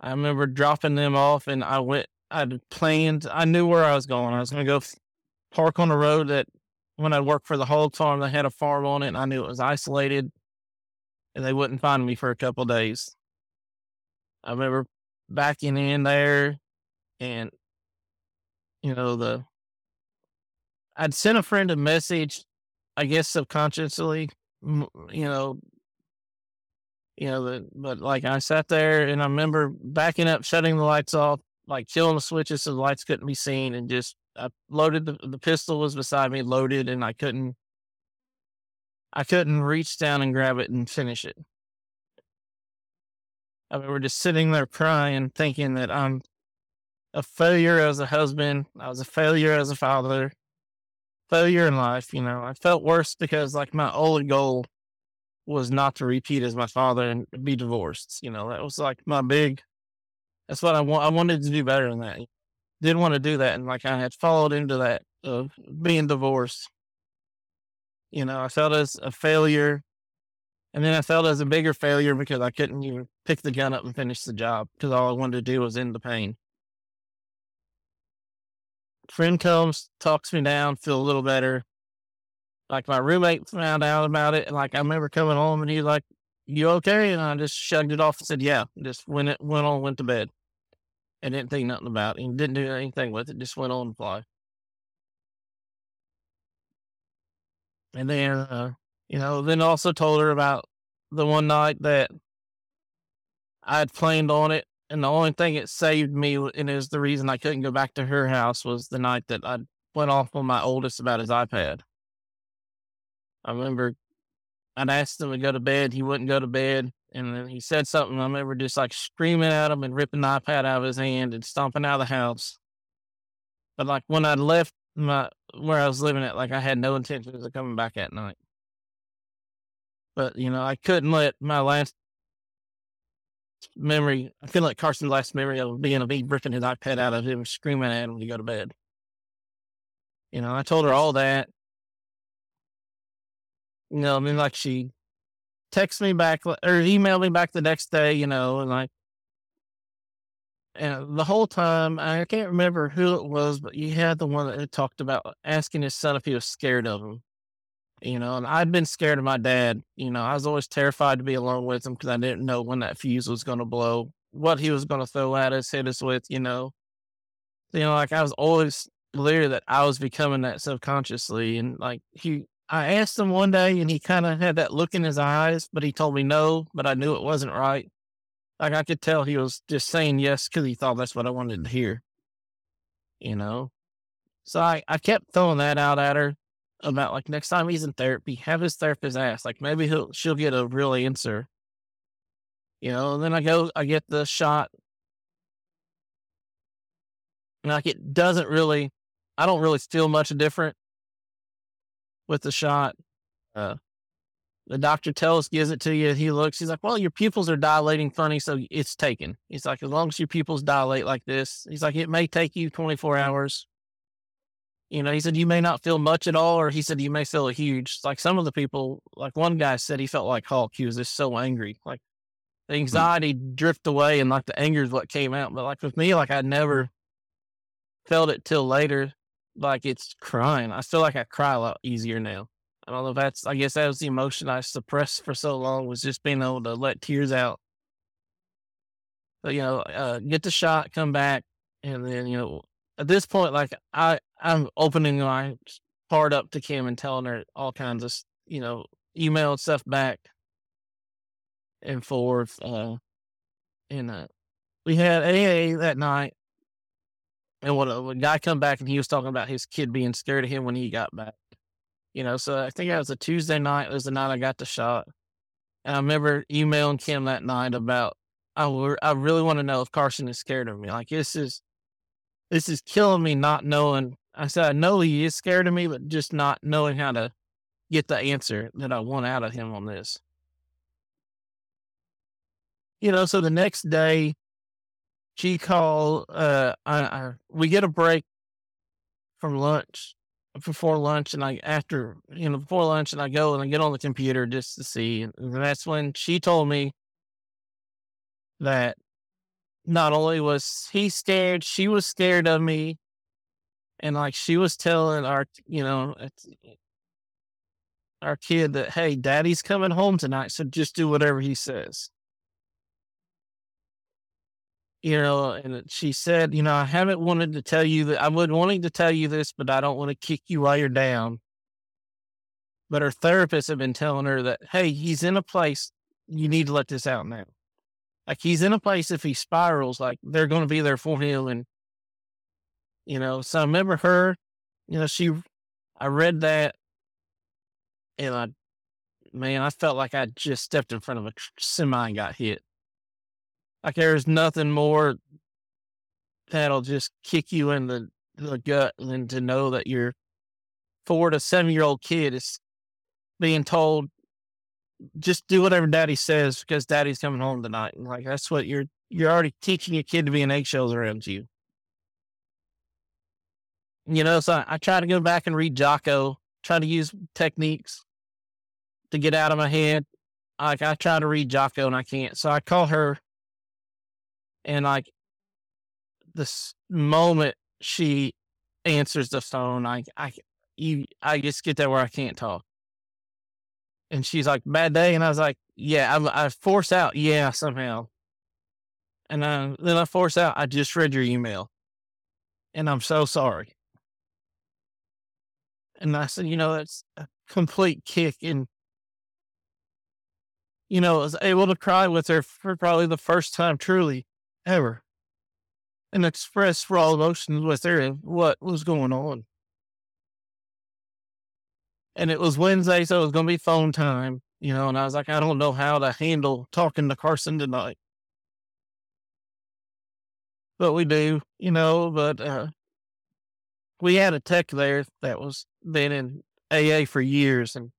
I remember dropping them off, and I went. I had planned. I knew where I was going. I was going to go park on a road that when I worked for the Hog Farm, they had a farm on it, and I knew it was isolated, and they wouldn't find me for a couple days. I remember backing in there and, you know, the, I'd sent a friend a message, I guess subconsciously, you know, you know, the, but like I sat there and I remember backing up, shutting the lights off, like killing the switches so the lights couldn't be seen and just, I loaded the, the pistol was beside me loaded and I couldn't, I couldn't reach down and grab it and finish it. I we're just sitting there crying, thinking that I'm a failure as a husband. I was a failure as a father, failure in life. You know, I felt worse because like my only goal was not to repeat as my father and be divorced. You know, that was like my big. That's what I want. I wanted to do better than that. Didn't want to do that, and like I had followed into that of being divorced. You know, I felt as a failure and then I felt as a bigger failure because I couldn't even pick the gun up and finish the job because all I wanted to do was end the pain. Friend comes, talks me down, feel a little better. Like my roommate found out about it, like I remember coming home and he was like, "You okay?" And I just shrugged it off and said, "Yeah." Just went it went on, went to bed. and didn't think nothing about it and didn't do anything with it, just went on to fly. And then, uh, you know, then also told her about the one night that I had planned on it. And the only thing it saved me, and is the reason I couldn't go back to her house, was the night that I went off on my oldest about his iPad. I remember I'd asked him to go to bed. He wouldn't go to bed. And then he said something. I remember just like screaming at him and ripping the iPad out of his hand and stomping out of the house. But like when I left my where I was living at, like I had no intentions of coming back at night. But you know, I couldn't let my last memory. I feel like Carson's last memory of being a me ripping his iPad out of him, screaming at him to go to bed. You know, I told her all that. You know, I mean, like she texted me back or emailed me back the next day, you know, and like, and the whole time, I can't remember who it was, but you had the one that talked about asking his son if he was scared of him, you know, and I'd been scared of my dad. You know, I was always terrified to be alone with him because I didn't know when that fuse was going to blow, what he was going to throw at us, hit us with, you know. You know, like I was always clear that I was becoming that subconsciously. And like he, I asked him one day and he kind of had that look in his eyes, but he told me no, but I knew it wasn't right. Like I could tell he was just saying yes because he thought that's what I wanted to mm. hear, you know? So I, I kept throwing that out at her about like next time he's in therapy, have his therapist ask, like maybe he'll, she'll get a real answer, you know? And then I go, I get the shot. And Like it doesn't really, I don't really feel much different with the shot. Uh, the doctor tells, gives it to you. He looks, he's like, well, your pupils are dilating funny, so it's taken. He's like, as long as your pupils dilate like this, he's like, it may take you 24 hours. You know, he said, you may not feel much at all, or he said, you may feel a huge. Like some of the people, like one guy said, he felt like Hulk. He was just so angry. Like the hmm. anxiety drift away and like the anger is what came out. But like with me, like I never felt it till later. Like it's crying. I feel like I cry a lot easier now. I don't know if that's, I guess that was the emotion I suppressed for so long was just being able to let tears out. But, you know, uh, get the shot, come back. And then, you know, at this point, like I, I'm opening my heart up to Kim and telling her all kinds of, you know, emailed stuff back and forth. Uh, and, uh, we had AA that night. And when a, a guy come back and he was talking about his kid being scared of him when he got back. You know, so I think that was a Tuesday night. It was the night I got the shot. And I remember emailing Kim that night about, I, I really want to know if Carson is scared of me. Like, this is, this is killing me not knowing. I said, I know he is scared of me, but just not knowing how to get the answer that I want out of him on this. You know, so the next day, she called, uh, I, I, we get a break from lunch before lunch and I after you know before lunch and I go and I get on the computer just to see and that's when she told me that not only was he scared she was scared of me and like she was telling our you know eh, our kid that hey daddy's coming home tonight so just do whatever he says you know, and she said, you know, I haven't wanted to tell you that I would wanting to tell you this, but I don't want to kick you while you're down. But her therapist had been telling her that, hey, he's in a place you need to let this out now. Like he's in a place if he spirals, like they're going to be there for him. And, you know, so I remember her, you know, she, I read that and I, man, I felt like I just stepped in front of a semi and got hit. Like there's nothing more that'll just kick you in the, the gut than to know that your four to seven year old kid is being told just do whatever daddy says because daddy's coming home tonight. And like that's what you're you're already teaching your kid to be in eggshells around you. You know, so I, I try to go back and read Jocko, try to use techniques to get out of my head. Like I try to read Jocko and I can't. So I call her and like this moment she answers the phone, I, I, you, I just get there where I can't talk. And she's like, bad day. And I was like, yeah, I, I force out. Yeah, somehow. And I, then I force out, I just read your email and I'm so sorry. And I said, you know, that's a complete kick. And, you know, I was able to cry with her for probably the first time truly ever and express raw emotions with her and what was going on. And it was Wednesday, so it was going to be phone time, you know, and I was like, I don't know how to handle talking to Carson tonight. But we do, you know, but uh, we had a tech there that was been in AA for years, and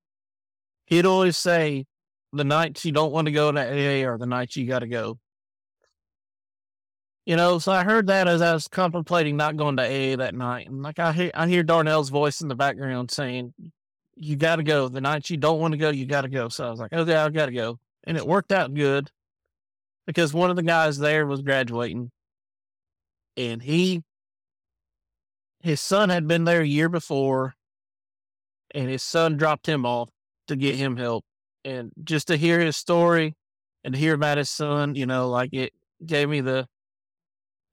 he'd always say, the nights you don't want to go to AA are the nights you got to go. You know, so I heard that as I was contemplating not going to AA that night, and like I hear, I hear Darnell's voice in the background saying, "You got to go. The nights you don't want to go, you got to go." So I was like, "Okay, I got to go," and it worked out good because one of the guys there was graduating, and he, his son had been there a year before, and his son dropped him off to get him help, and just to hear his story and to hear about his son, you know, like it gave me the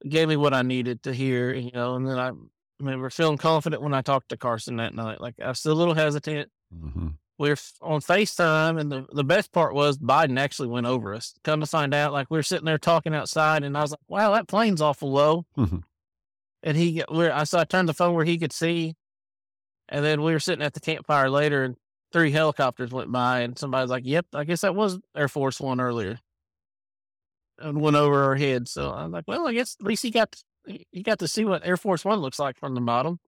gave me what I needed to hear, you know, and then I remember feeling confident when I talked to Carson that night. Like I was still a little hesitant. Mm-hmm. We are on FaceTime, and the, the best part was Biden actually went over us. Come to find out, like we were sitting there talking outside, and I was like, "Wow, that plane's awful low." Mm-hmm. And he, where I saw, I turned the phone where he could see, and then we were sitting at the campfire later, and three helicopters went by, and somebody's like, "Yep, I guess that was Air Force One earlier." and went over our head. So I'm like, well, I guess at least he got he got to see what Air Force One looks like from the bottom.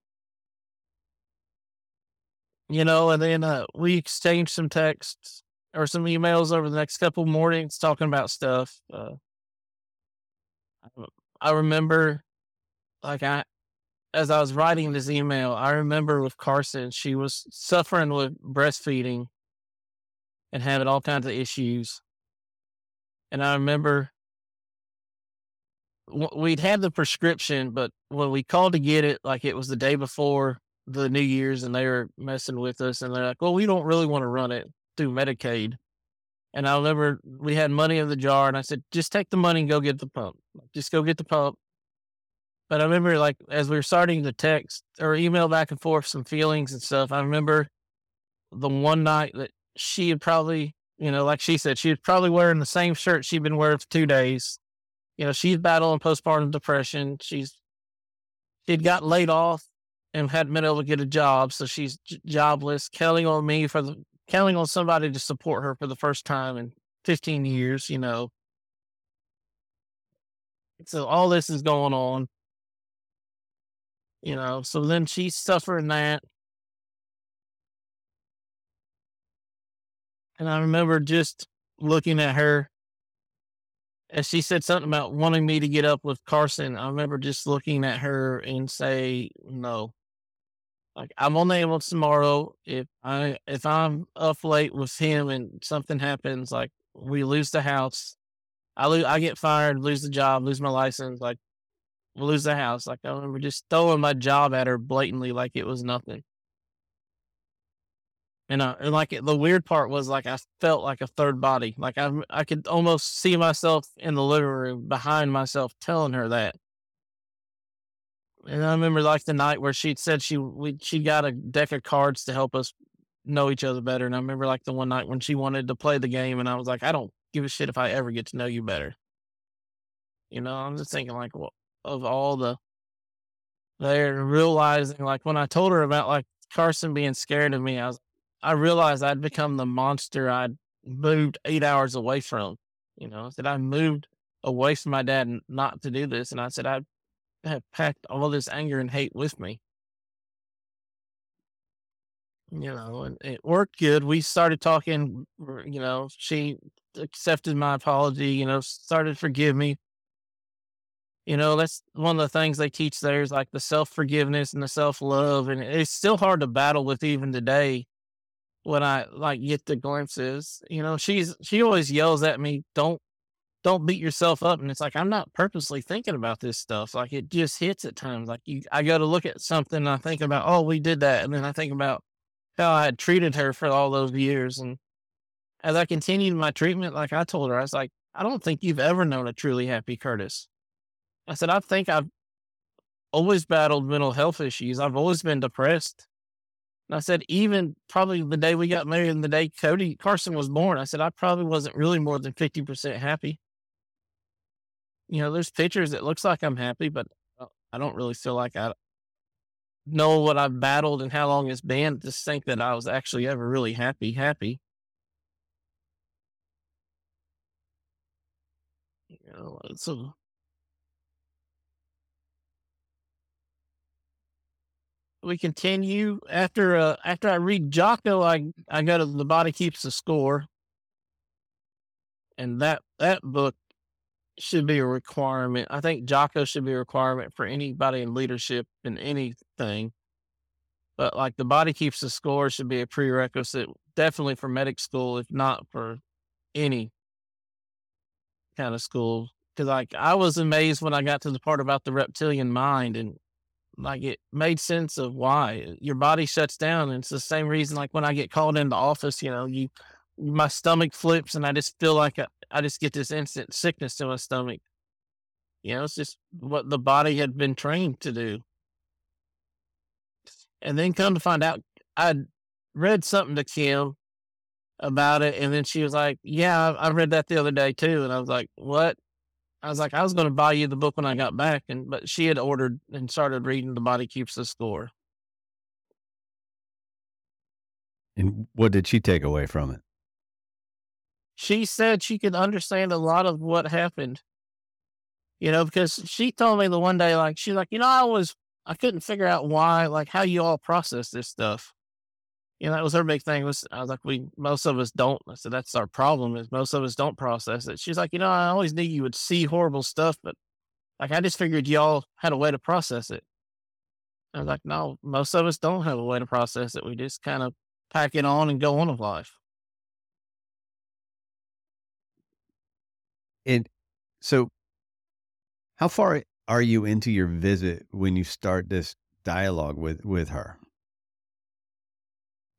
You know, and then uh, we exchanged some texts or some emails over the next couple mornings talking about stuff. Uh, I remember, like I, as I was writing this email, I remember with Carson, she was suffering with breastfeeding and having all kinds of issues. And I remember we'd had the prescription, but when we called to get it, like it was the day before the New Year's, and they were messing with us, and they're like, "Well, we don't really want to run it through Medicaid." And I remember we had money in the jar, and I said, "Just take the money and go get the pump. Just go get the pump." But I remember, like, as we were starting to text or email back and forth some feelings and stuff, I remember the one night that she had probably, you know, like she said, she was probably wearing the same shirt she'd been wearing for two days you know, she's battling postpartum depression. She's she'd got laid off and hadn't been able to get a job, so she's j- jobless. Counting on me for the counting on somebody to support her for the first time in 15 years. You know, so all this is going on. You know, so then she's suffering that. And I remember just looking at her and she said something about wanting me to get up with Carson. I remember just looking at her and say, no. Like I'm ambulance tomorrow. If I if I'm up late with him and something happens, like we lose the house, I lose, I get fired, lose the job, lose my license, like we lose the house. Like I remember just throwing my job at her blatantly, like it was nothing. And, uh, and like the weird part was like I felt like a third body. Like I I could almost see myself in the living room behind myself telling her that. And I remember like the night where she said she we she got a deck of cards to help us know each other better. And I remember like the one night when she wanted to play the game, and I was like, I don't give a shit if I ever get to know you better. You know, I'm just thinking like well, of all the there realizing like when I told her about like Carson being scared of me, I was I realized I'd become the monster I'd moved eight hours away from. You know, that I moved away from my dad not to do this. And I said, I have packed all this anger and hate with me. You know, and it worked good. We started talking, you know, she accepted my apology, you know, started to forgive me. You know, that's one of the things they teach there is like the self forgiveness and the self love. And it's still hard to battle with even today when I like get the glimpses. You know, she's she always yells at me, "Don't don't beat yourself up." And it's like I'm not purposely thinking about this stuff. Like it just hits at times. Like you, I go to look at something, and I think about, "Oh, we did that," and then I think about how I had treated her for all those years. And as I continued my treatment, like I told her, I was like, I don't think you've ever known a truly happy Curtis. I said, I think I've always battled mental health issues. I've always been depressed. And I said, even probably the day we got married and the day Cody Carson was born, I said, I probably wasn't really more than 50% happy. You know, there's pictures that looks like I'm happy, but uh, I don't really feel like I know what I've battled and how long it's been to think that I was actually ever really happy, happy. You know, so we continue after uh after I read Jocko, I I go to the body keeps the score, and that that book should be a requirement. I think Jocko should be a requirement for anybody in leadership in anything. But like the body keeps the score should be a prerequisite, definitely for medic school, if not for any kind of school. Because like I was amazed when I got to the part about the reptilian mind, and like it made sense of why your body shuts down. And it's the same reason like when I get called into office, you know, you my stomach flips and I just feel like I, I just get this instant sickness to my stomach. You know, it's just what the body had been trained to do. And then come to find out, I read something to Kim about it, and then she was like, "Yeah, I, I read that the other day too." And I was like, "What?" I was like, "I was going to buy you the book when I got back," and but she had ordered and started reading "The Body Keeps the Score." And what did she take away from it? She said she could understand a lot of what happened. You know, because she told me the one day, like she's like, you know, I was I couldn't figure out why, like how you all process this stuff. You know, that was her big thing. Was I was like, we most of us don't. I said that's our problem is most of us don't process it. She's like, you know, I always knew you would see horrible stuff, but like I just figured y'all had a way to process it. I was like, no, most of us don't have a way to process it. We just kind of pack it on and go on with life. And so, how far are you into your visit when you start this dialogue with with her?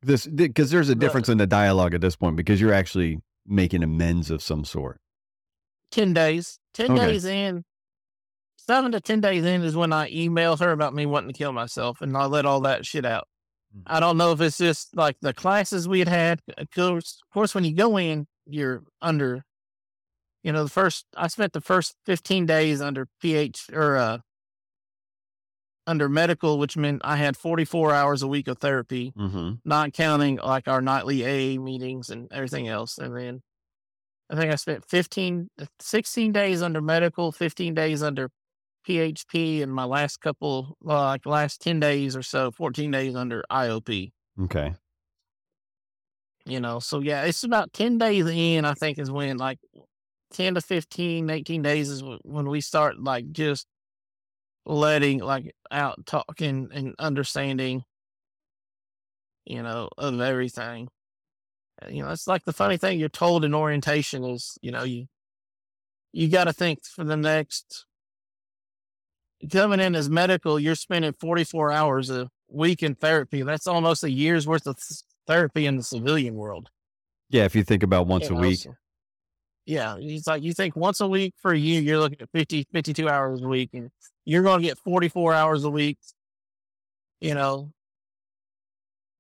This because there's a difference in the dialogue at this point because you're actually making amends of some sort. Ten days. Ten okay. days in. Seven to ten days in is when I email her about me wanting to kill myself, and I let all that shit out. Mm. I don't know if it's just like the classes we had had. Of course, of course, when you go in, you're under. You know, the first I spent the first fifteen days under PH or uh, under medical, which meant I had 44 hours a week of therapy, mm-hmm. not counting like our nightly AA meetings and everything else. And then I think I spent 15, 16 days under medical, 15 days under PHP, and my last couple, like last 10 days or so, 14 days under IOP. Okay. You know, so yeah, it's about 10 days in, I think, is when like 10 to 15, 18 days is when we start like just letting like out talking and understanding, you know, of everything. Uh, you know, it's like the funny thing you're told in orientation is, you know, you you got to think for the next coming in as medical, you're spending 44 hours a week in therapy. That's almost a year's worth of therapy in the civilian world. Yeah, if you think about once you a know, week. So, yeah, it's like you think once a week for a year, you're looking at 50, 52 hours a week, and you're going to get 44 hours a week, you know,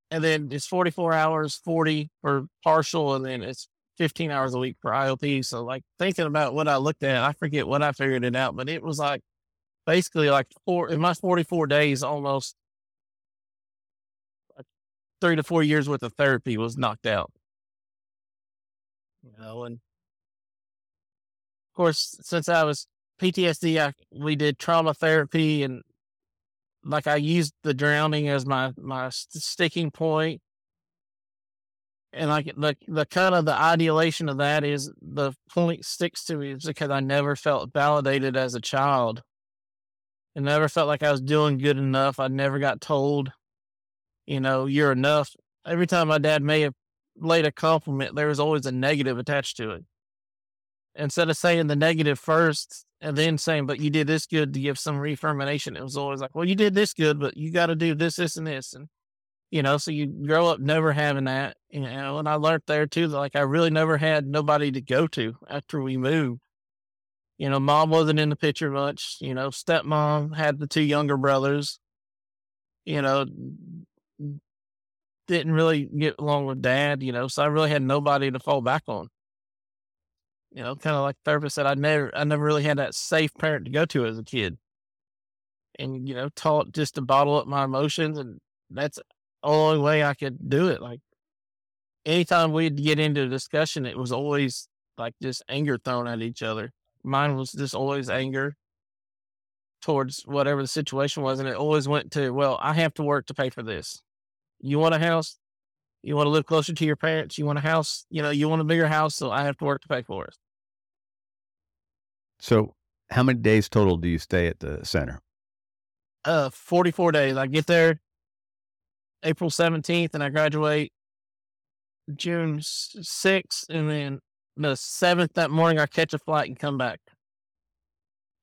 and then it's 44 hours, 40 for partial, and then it's 15 hours a week for IOP. So, like, thinking about what I looked at, I forget what I figured it out, but it was like basically like four, in my 44 days, almost three to four years worth of therapy was knocked out. You know, and course, since I was PTSD, I, we did trauma therapy and like I used the drowning as my, my sticking point. And like the, the kind of the ideation of that is the point sticks to me is because I never felt validated as a child. I never felt like I was doing good enough. I never got told, you know, you're enough. Every time my dad may have laid a compliment, there was always a negative attached to it. Instead of saying the negative first, and then saying, but you did this good to give some reaffirmation. It was always like, well, you did this good, but you got to do this, this, and this. And, You know, so you grow up never having that. You know, and I learned there too that like I really never had nobody to go to after we moved. You know, mom wasn't in the picture much. You know, stepmom had the two younger brothers. You know, didn't really get along with dad, you know, so I really had nobody to fall back on. You know, kind of like therapist said, I never, I never really had that safe parent to go to as a kid, and you know, taught just to bottle up my emotions, and that's the only way I could do it. Like, anytime we'd get into a discussion, it was always like just anger thrown at each other. Mine was just always anger towards whatever the situation was, and it always went to, well, I have to work to pay for this you want a house? You want to live closer to your parents? You want a house? You know, you want a bigger house, so I have to work to pay for it. So, how many days total do you stay at the center? Uh, 44 days. I get there April 17th and I graduate June 6th. And then the 7th that morning, I catch a flight and come back.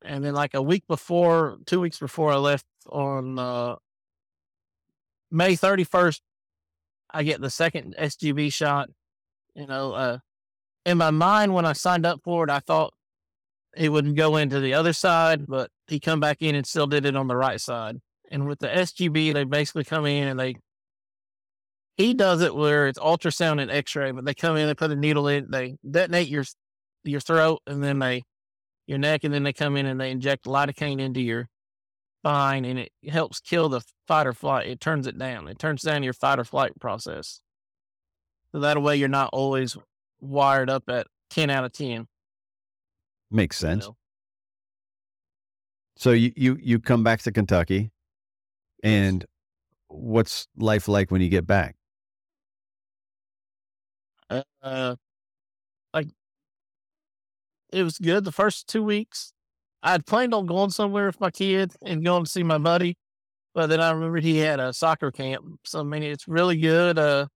And then, like a week before, two weeks before I left on uh, May 31st, I get the second SGB shot. You know, uh, in my mind, when I signed up for it, I thought it wouldn't go into the other side, but he come back in and still did it on the right side. And with the SGB, they basically come in and they, he does it where it's ultrasound and X-ray, but they come in, they put a needle in, they detonate your your throat, and then they your neck, and then they come in and they inject lidocaine into your spine, and it helps kill the fight or flight. It turns it down. It turns down your fight or flight process. So that way you're not always wired up at 10 out of 10. Makes sense. You know? So you, you, you come back to Kentucky and what's life like when you get back? Uh, like it was good the first two weeks. I'd planned on going somewhere with my kid and going to see my buddy, but then I remembered he had a soccer camp. So I mean, it's really good. Uh,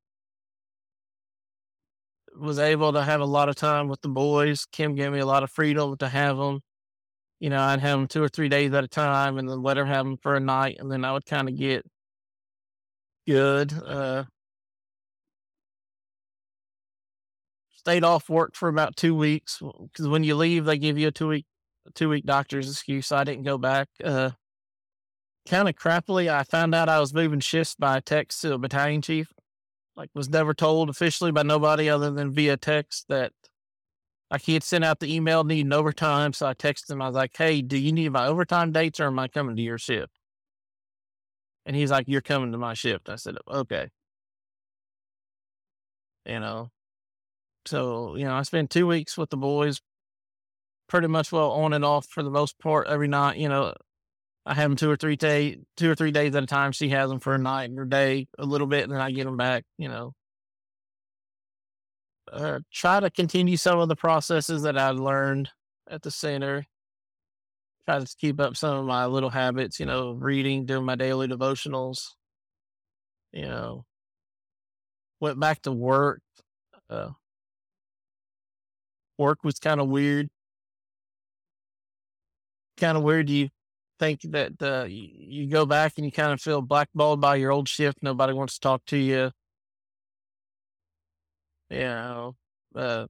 was able to have a lot of time with the boys. Kim gave me a lot of freedom to have them. You know, I'd have them two or three days at a time, and then let her have them for a night, and then I would kind of get good. Uh, stayed off work for about two weeks because when you leave, they give you a two week two week doctor's excuse. So I didn't go back. Uh, kind of crappily, I found out I was moving shifts by text to a battalion chief. Like, was never told officially by nobody other than via text that like he had sent out the email needing overtime. So I texted him. I was like, "Hey, do you need my overtime dates or am I coming to your shift?" And he's like, "You're coming to my shift." I said, "Okay." You know, so you know, I spent two weeks with the boys, pretty much well on and off for the most part every night. You know, I have them two or three day, two or three days at a time. She has them for a night or day, a little bit, and then I get them back. You know, uh, try to continue some of the processes that I learned at the center. Try to keep up some of my little habits. You know, reading, doing my daily devotionals. You know, went back to work. Uh, work was kind of weird kind of weird. You think that you, go back and you kind of feel blackballed by your old shift. Nobody wants to talk to you. You know, uh,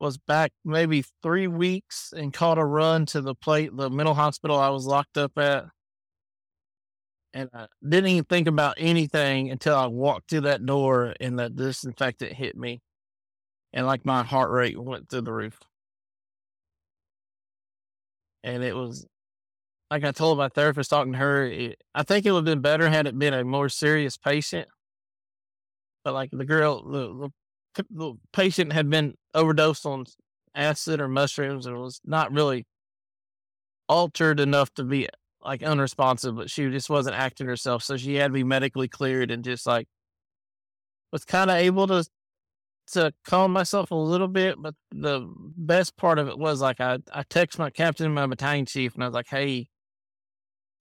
was back maybe three weeks and caught a run to the plate, the mental hospital I was locked up at and I didn't even think about anything until I walked through that door and that disinfectant hit me. And like my heart rate went through the roof. And it was like I told my therapist talking to her, it, I think it would have been better had it been a more serious patient. But like the girl, the, the, the patient had been overdosed on acid or mushrooms and was not really altered enough to be like unresponsive, but she just wasn't acting herself. So she had to be medically cleared and just like was kind of able to to calm myself a little bit. But the best part of it was like I I text my captain my battalion chief and I was like, hey,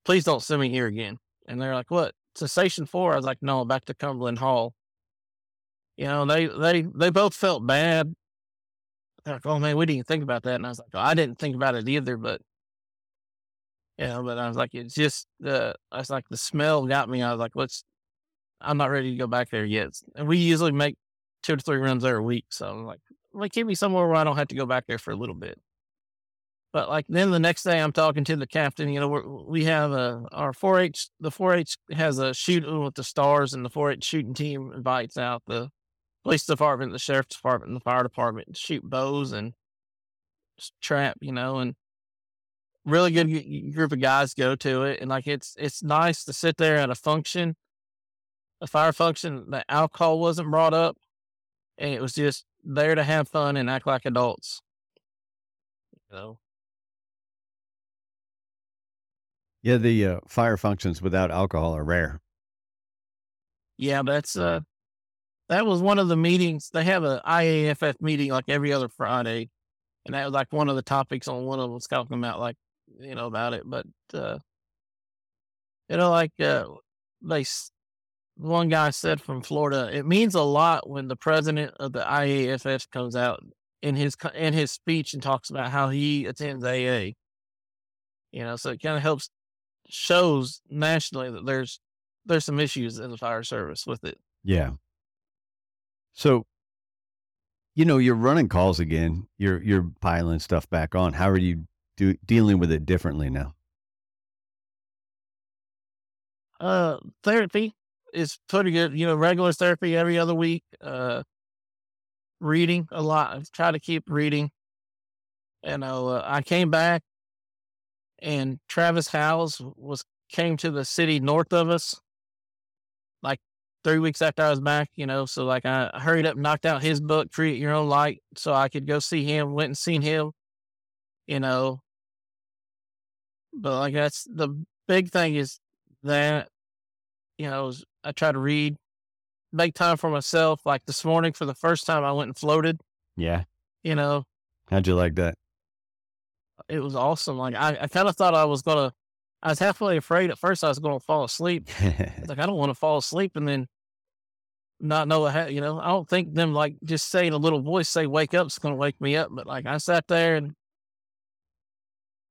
please don't send me here again. And they're like, what? Cessation four? I was like, no, back to Cumberland Hall. You know, they they they both felt bad. They're like, oh man, we didn't think about that. And I was like, I didn't think about it either, but Yeah, but I was like, it's just the. I was like, the smell got me. I was like, let's. I'm not ready to go back there yet. And we usually make two to three runs there a week, so I'm like, like keep me somewhere where I don't have to go back there for a little bit. But like then the next day, I'm talking to the captain. You know, we have a our 4-H. The 4-H has a shooting with the stars, and the 4-H shooting team invites out the police department, the sheriff's department, and the fire department to shoot bows and trap. You know, and really good group of guys go to it, and like it's it's nice to sit there at a function, a fire function. The alcohol wasn't brought up, and it was just there to have fun and act like adults. You know. Yeah, the uh, fire functions without alcohol are rare. Yeah, that's uh that was one of the meetings. They have a IAFF meeting like every other Friday, and that was like one of the topics on one of them was talking about like you know about it. But uh you know, like uh they one guy said from Florida, it means a lot when the president of the IAFF comes out in his in his speech and talks about how he attends AA. You know, so it kind of helps shows nationally that there's there's some issues in the fire service with it. Yeah. So, you know, you're running calls again. You're you're piling stuff back on. How are you do, dealing with it differently now? Uh, therapy is pretty good. You know, regular therapy every other week. Uh, reading a lot. I try to keep reading. You know, uh, I came back and Travis Howze was came to the city north of us, like three weeks after I was back. You know, so like I hurried up, knocked out his book, "Create Your Own Light," so I could go see him. Went and seen him. You know, but like that's the big thing is that you know I try to read, make time for myself. Like this morning, for the first time, I went and floated. Yeah. You know, how'd you like that? it was awesome. Like I, I kind of thought I was gonna. I was halfway afraid at first. I was going to fall asleep. like I don't want to fall asleep and then not know what. Ha- you know, I don't think them like just saying a little voice say "wake up" is going to wake me up. But like I sat there and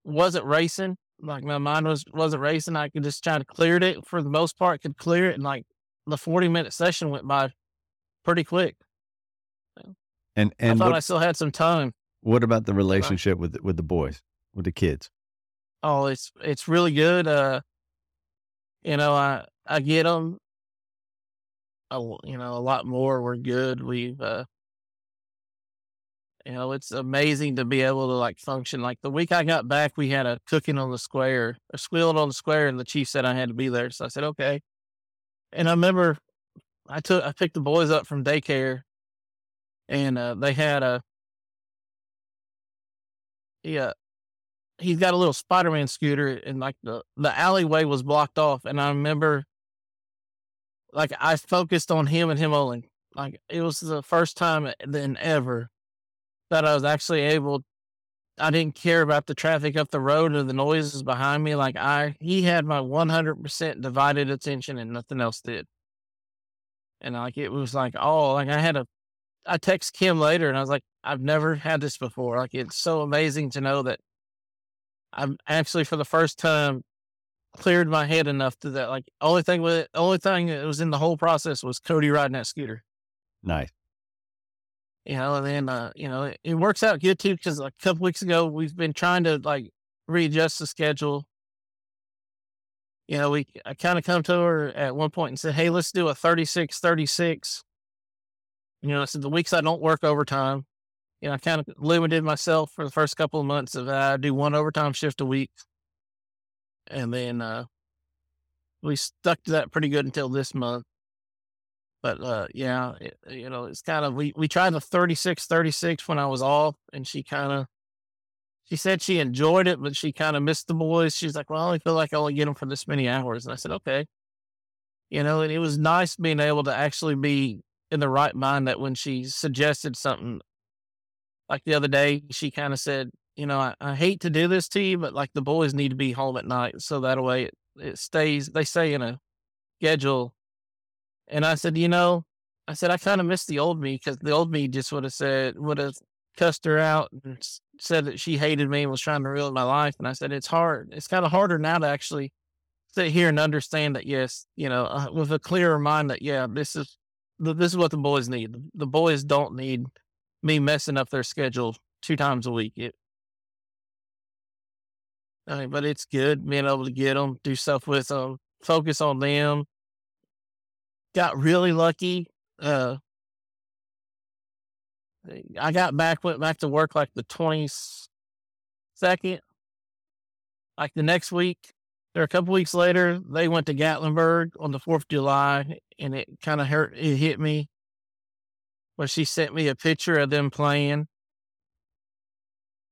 wasn't racing. Like my mind was wasn't racing. I could just try to clear it for the most part. Could clear it, and like the forty minute session went by pretty quick. And and I thought what, I still had some time. What about the relationship with with the boys, with the kids? Oh, it's it's really good. Uh, you know, I I get them. A, you know, a lot more. We're good. We've, uh, you know, it's amazing to be able to like function. Like the week I got back, we had a cooking on the square, a squealing on the square, and the chief said I had to be there. So I said okay. And I remember I took I picked the boys up from daycare, and uh, they had a yeah, he's got a little Spider-Man scooter, and like the the alleyway was blocked off, and I remember, like I focused on him and him only. Like it was the first time then ever that I was actually able. I didn't care about the traffic up the road or the noises behind me. Like I, he had my one hundred percent divided attention, and nothing else did. And like it was like, oh, like I had a I text Kim later and I was like, I've never had this before. Like it's so amazing to know that I'm actually for the first time cleared my head enough to that. Like only thing with it, only thing that was in the whole process was Cody riding that scooter. Nice. You know, and then uh, you know, it, it works out good too because like a couple weeks ago we've been trying to like readjust the schedule. You know, we I kind of come to her at one point and said, Hey, let's do a 36 36 you know, I so the weeks I don't work overtime, you know, I kind of limited myself for the first couple of months of uh, I do one overtime shift a week. And then uh, we stuck to that pretty good until this month. But uh, yeah, it, you know, it's kind of, we, we tried the 36 36 when I was off, and she kind of, she said she enjoyed it, but she kind of missed the boys. She's like, well, I only feel like I only get them for this many hours. And I said, okay. You know, and it was nice being able to actually be in the right mind that when she suggested something like the other day, she kind of said, you know, I, I, hate to do this to you, but like the boys need to be home at night. So that way it, it stays, they stay in a schedule. And I said, you know, I said, I kind of miss the old me because the old me just would have said, would have cussed her out and said that she hated me and was trying to ruin my life. And I said, it's hard. It's kind of harder now to actually sit here and understand that, yes, you know, uh, with a clearer mind that, yeah, this is, this is what the boys need. The boys don't need me messing up their schedule two times a week. It, I mean, but it's good being able to get them, do stuff with them, focus on them. Got really lucky. Uh, I got back, went back to work like the 22nd. Like the next week, or a couple weeks later, they went to Gatlinburg on the 4th of July and it kind of hurt. It hit me. But she sent me a picture of them playing,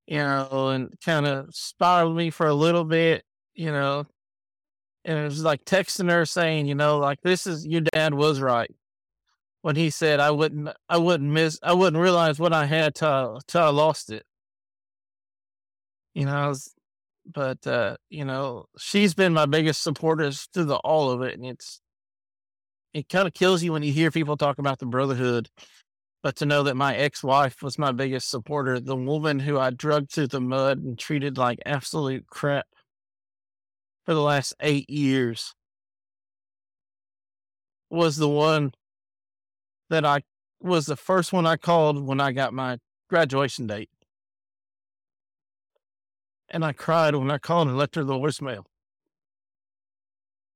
you know, and kind of spiraled me for a little bit, you know. And it was like texting her saying, you know, like, this is your dad was right when he said I wouldn't I wouldn't miss I wouldn't realize what I had till till I lost it. You know, I was, but uh, you know, she's been my biggest supporter through the all of it, and it's it kind of kills you when you hear people talk about the brotherhood. But to know that my ex wife was my biggest supporter, the woman who I drugged through the mud and treated like absolute crap for the last eight years, was the one that I was the first one I called when I got my graduation date. And I cried when I called and left her the voicemail.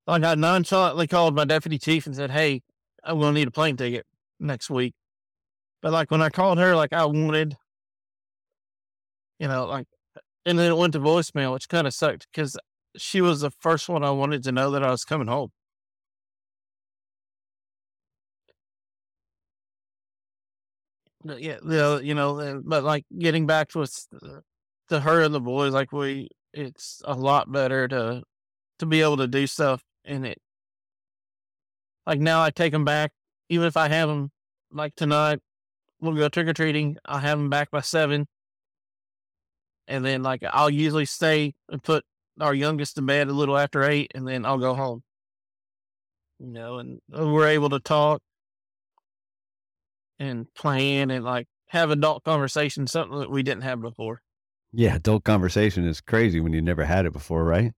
I got nonchalantly called my deputy chief and said, Hey, I'm going to need a plane ticket next week. But like when I called her, like I wanted, you know, like, and then it went to voicemail, which kind of sucked because she was the first one I wanted to know that I was coming home. yeah, you know, but like getting back with uh, to her and the boys, like we, it's a lot better to to be able to do stuff in it. Like now, I take them back, even if I have them. Like tonight, we'll go trick or treating. I'll have them back by seven, and then like I'll usually stay and put our youngest to bed a little after eight, and then I'll go home. You know, and we're able to talk and plan and like have adult conversation, something that we didn't have before. Yeah, adult conversation is crazy when you never had it before, right?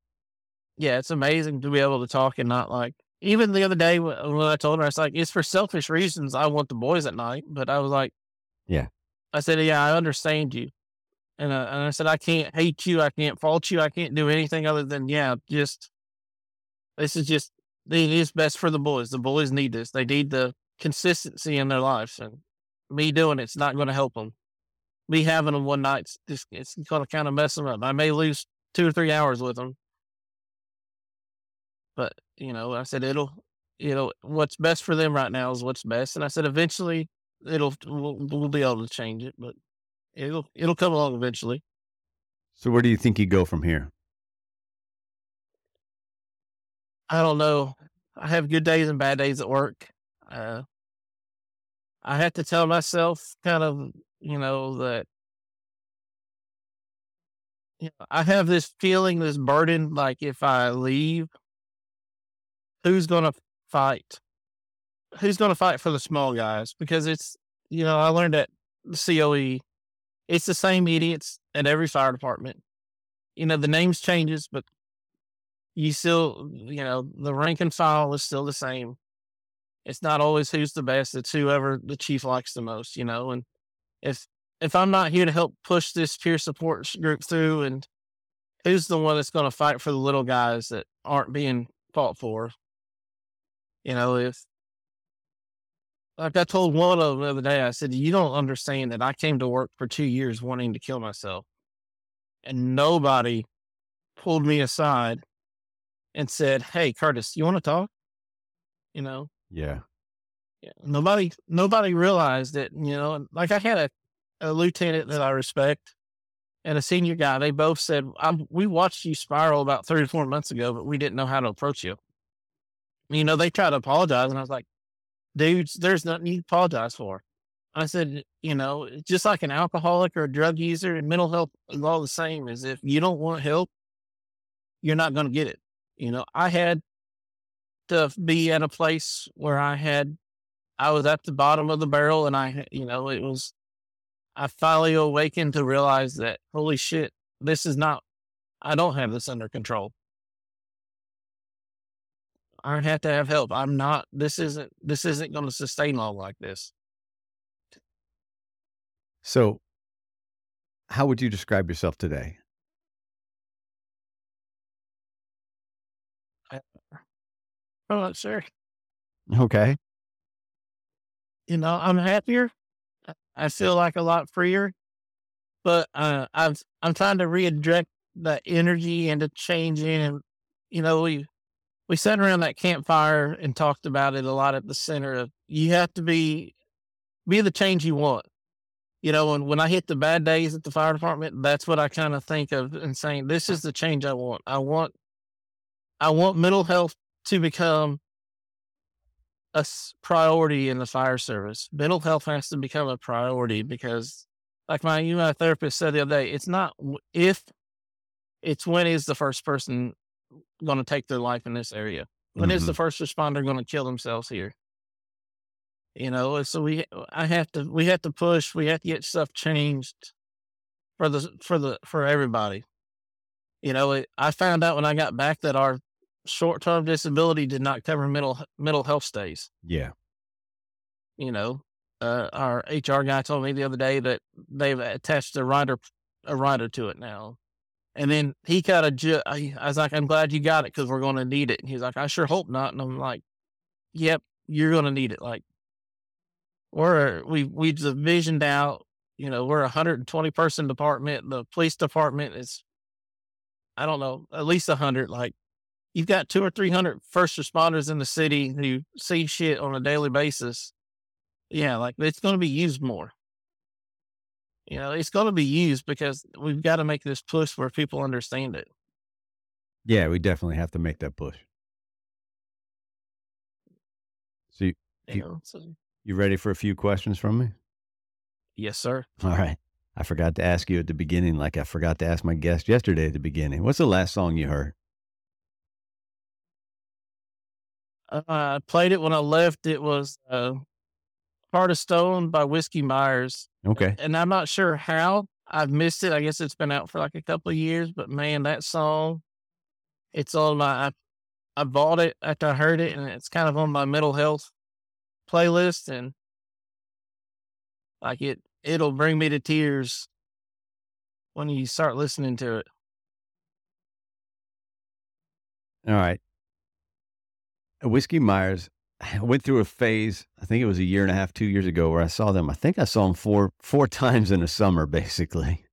Yeah, it's amazing to be able to talk and not like. Even the other day when I told her, I was like, "It's for selfish reasons. I want the boys at night," but I was like, "Yeah." I said, "Yeah, I understand you," and uh, and I said, "I can't hate you. I can't fault you. I can't do anything other than yeah, just this is just it is best for the boys. The boys need this. They need the consistency in their lives. And me doing it's not going to help them. Me having them one night, just, it's going to kind of mess them up. I may lose two or three hours with them. But, you know, I said, it'll, you know, what's best for them right now is what's best. And I said, eventually it'll, we'll, we'll be able to change it, but it'll, it'll come along eventually. So where do you think you go from here? I don't know. I have good days and bad days at work. Uh, I have to tell myself kind of, you know, that you know, I have this feeling, this burden, like if I leave, who's going to fight? Who's going to fight for the small guys? Because it's, you know, I learned at the COE, it's the same idiots at every fire department. You know, the names changes, but you still, you know, the rank and file is still the same it's not always who's the best. It's whoever the chief likes the most, you know. And if if I'm not here to help push this peer support group through, and who's the one that's going to fight for the little guys that aren't being fought for? You know, if like I told one of them the other day, I said, "You don't understand that I came to work for two years wanting to kill myself, and nobody pulled me aside and said, "Hey, Curtis, you want to talk?" You know, yeah. Yeah. Nobody nobody realized it, you know. Like I had a, a lieutenant that I respect and a senior guy. They both said, "We watched you spiral about three or four months ago, but we didn't know how to approach you." You know, they tried to apologize, and I was like, "Dudes, there's nothing you apologize for." I said, you know, eh, just like an alcoholic or a drug user, and mental health is all the same. Is if you don't want help, you're not going to get it. You know, I had to be at a place where I had, I was at the bottom of the barrel and I, you know, it was, I finally awakened to realize that holy shit, this is not. I don't have this under control. I have to have help. I'm not. This isn't. This isn't going to sustain long like this. So, how would you describe yourself today? I'm not sure. Okay. You know, I'm happier. I- I feel like a lot freer, but uh, I'm I'm trying to redirect that energy into changing. And you know, we we sat around that campfire and talked about it a lot at the center of you have to be be the change you want. You know, and when I hit the bad days at the fire department, that's what I kind of think of and saying, this is the change I want. I want I want mental health to become a priority in the fire service. Mental health has to become a priority because, like my my therapist said the other day, it's not if, it's when is the first person going to take their life in this area? When is the first responder going to kill themselves here? You know, so we I have to we have to push. We have to get stuff changed for the for the for everybody. You know, it, I found out when I got back that our short term disability did not cover mental mental health stays. Yeah. You know, uh, our HR guy told me the other day that they've attached a rider a rider to it now. And then he kind of, ju- I, was like, I'm glad you got it because we're going to need it. And he's like, I sure hope not. And I'm like, Yep, you're going to need it. Like, we're we we just visioned out. You know, we're a 120 person department. The police department is, I don't know, at least a hundred. Like, you've got two or three hundred first responders in the city who see shit on a daily basis. Yeah, like it's going to be used more. You know, it's going to be used because we've got to make this push where people understand it. Yeah, we definitely have to make that push. So, you, You You- so, you ready for a few questions from me? yes, sir. All right. I forgot to ask you at the beginning, like I forgot to ask my guest yesterday at the beginning. What's the last song you heard? Uh, I played it when I left. It was uh, Heart of Stone by Whiskey Myers. Okay. and I'm not sure how I've missed it. I guess it's been out for like a couple of years, but man, that song, it's on my. I, I bought it after I heard it, and it's kind of on my mental health playlist, and like it, it'll bring me to tears when you start listening to it. All right. Whiskey Myers, I went through a phase, I think it was a year and a half, two years ago, where I saw them. I think I saw them four four times in a summer, basically.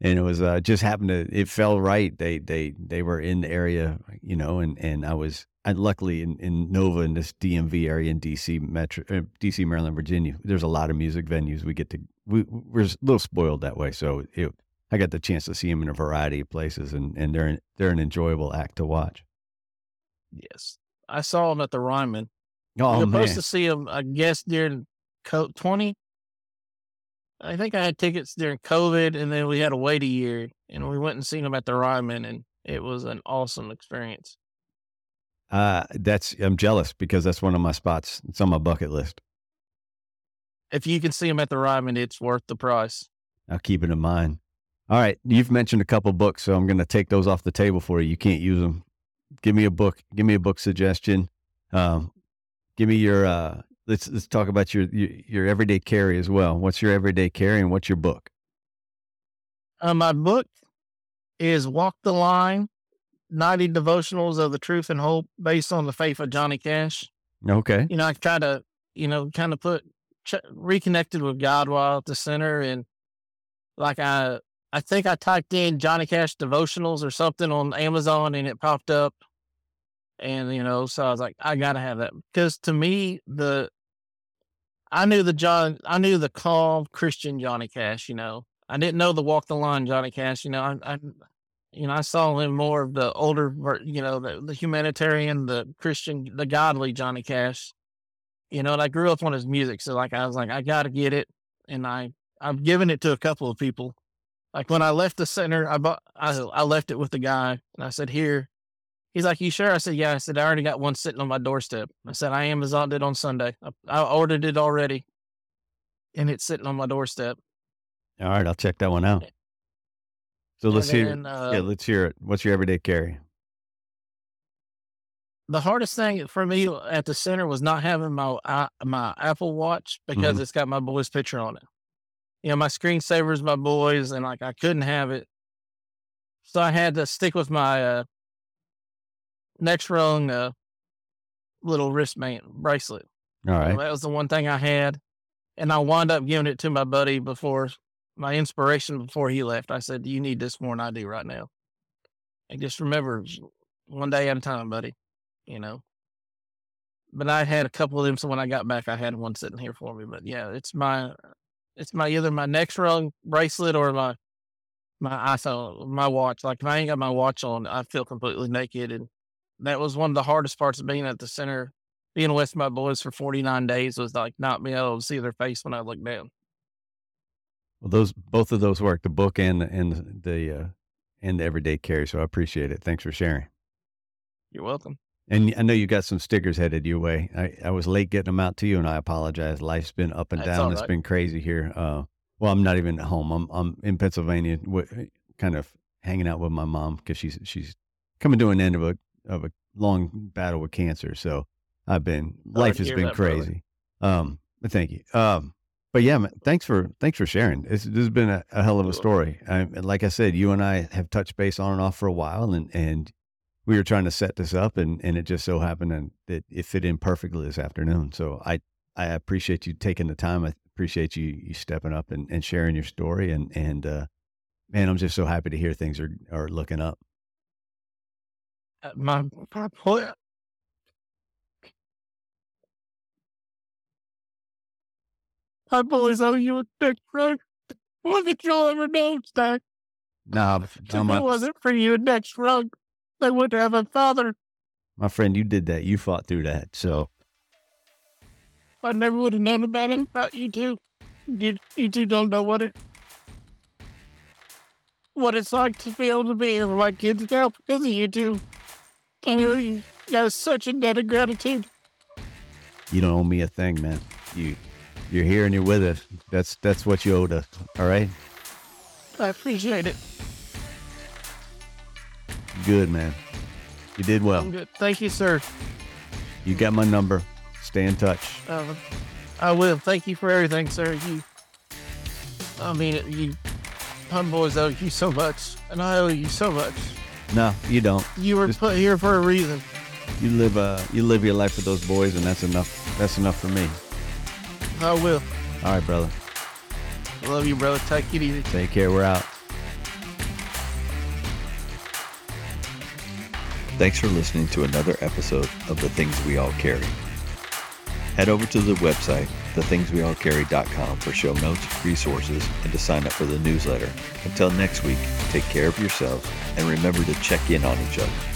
And it was uh, just happened to it fell right. They they they were in the area, you know, and and I was I luckily in, in Nova in this DMV area in DC Metro uh, DC Maryland Virginia. There's a lot of music venues. We get to we we're a little spoiled that way. So it, I got the chance to see them in a variety of places, and and they're they're an enjoyable act to watch. Yes, I saw them at the Ryman. Oh You're supposed to see him, I guess, during co- 20. I think I had tickets during COVID, and then we had to wait a year, and we went and seen him at the Ryman, and it was an awesome experience. uh, that's I'm jealous because that's one of my spots. It's on my bucket list. If you can see him at the Ryman, it's worth the price. I'll keep it in mind. All right, you've mentioned a couple books, so I'm going to take those off the table for you. You can't use them. Give me a book. Give me a book suggestion. Um, give me your. Uh, let's let's talk about your, your your everyday carry as well. What's your everyday carry and what's your book? Uh, my book is Walk the Line 90 Devotionals of the Truth and Hope based on the faith of Johnny Cash. Okay. you know, I try to, you know, kind of put ch- reconnected with God while at the center, and like I, I think I typed in Johnny Cash devotionals or something on Amazon, and it popped up, and you know, so I was like, I gotta have that because to me, the, I knew the John, I knew the calm Christian Johnny Cash, you know, I didn't know the walk the line Johnny Cash, you know, I, I you know, I saw him more of the older, you know, the, the humanitarian, the Christian, the godly Johnny Cash. You know, and I grew up on his music, so like I was like, I got to get it, and I I've given it to a couple of people. Like when I left the center, I bought I I left it with the guy, and I said, "Here." He's like, "You sure?" I said, "Yeah." I said, "I already got one sitting on my doorstep." I said, "I Amazoned it on Sunday. I, I ordered it already, and it's sitting on my doorstep." All right, I'll check that one out. So let's And hear. uh, yeah, let's hear it. What's your everyday carry? the hardest thing for me at the center was not having my my Apple Watch because Mhm. it's got my boy's picture on it. You know, my screensaver is my boy's, and like I couldn't have it, so I had to stick with my uh, next rung uh, little wristband bracelet. All right. So that was the one thing I had, and I wound up giving it to my buddy before my inspiration before he left. I said, "You need this more than I do right now." And just remember, one day at a time, buddy. You know. But I had a couple of them, so when I got back, I had one sitting here for me. But yeah, it's my, it's my either my next rung bracelet or my my iPhone, my watch. Like if I ain't got my watch on, I feel completely naked, and that was one of the hardest parts of being at the center being with my boys for 49 days was like not being able to see their face when I looked down. Well, those both of those work, the book and the- and the uh, and the everyday carry. So I appreciate it. Thanks for sharing. You're welcome. And I know you got some stickers headed your way. I, I was late getting them out to you, and I apologize. Life's been up and That's down. all It's right. been crazy here. Uh, well, I'm not even at home. I'm I'm in Pennsylvania, kind of hanging out with my mom because she's she's coming to an end of a of a long battle with cancer. So I've been life has been brother. crazy. Um, but thank you. Um, but yeah, thanks for thanks for sharing. This, this has been a, a hell of a story. I, and like I said, you and I have touched base on and off for a while, and and we were trying to set this up, and and it just so happened and that it fit in perfectly this afternoon. So I I appreciate you taking the time. I appreciate you you stepping up and, and sharing your story, and and uh, man, I'm just so happy to hear things are are looking up. My, my boy, uh, my boys owe you a big rug. What did y'all ever know, Stack? Nah, If no, it wasn't for you and Next Rung, they wouldn't have a father. my friend, you did that. You fought through that. So I never would have known about it about you two. You, you two don't know what it what it's like to be able to be with my kids now because of you two. You, got such a debt of gratitude. you don't owe me a thing, man. You you're here and you're with us. That's that's what you owed us. All right. I appreciate it. Good man. You did well. I'm good. Thank you, sir. You got my number. Stay in touch. Uh, I will. Thank you for everything, sir. You, I mean, you, Pun Boys owe you so much, and I owe you so much. No, you don't. You were Just- put here for a reason. You live uh you live your life with those boys, and that's enough. That's enough for me. I will. All right, brother. I love you, brother. Take it easy. Take care. We're out. Thanks for listening to another episode of The Things We All Carry. Head over to the website, thethingsweallcarry.com for show notes, resources, and to sign up for the newsletter. Until next week, take care of yourselves and remember to check in on each other.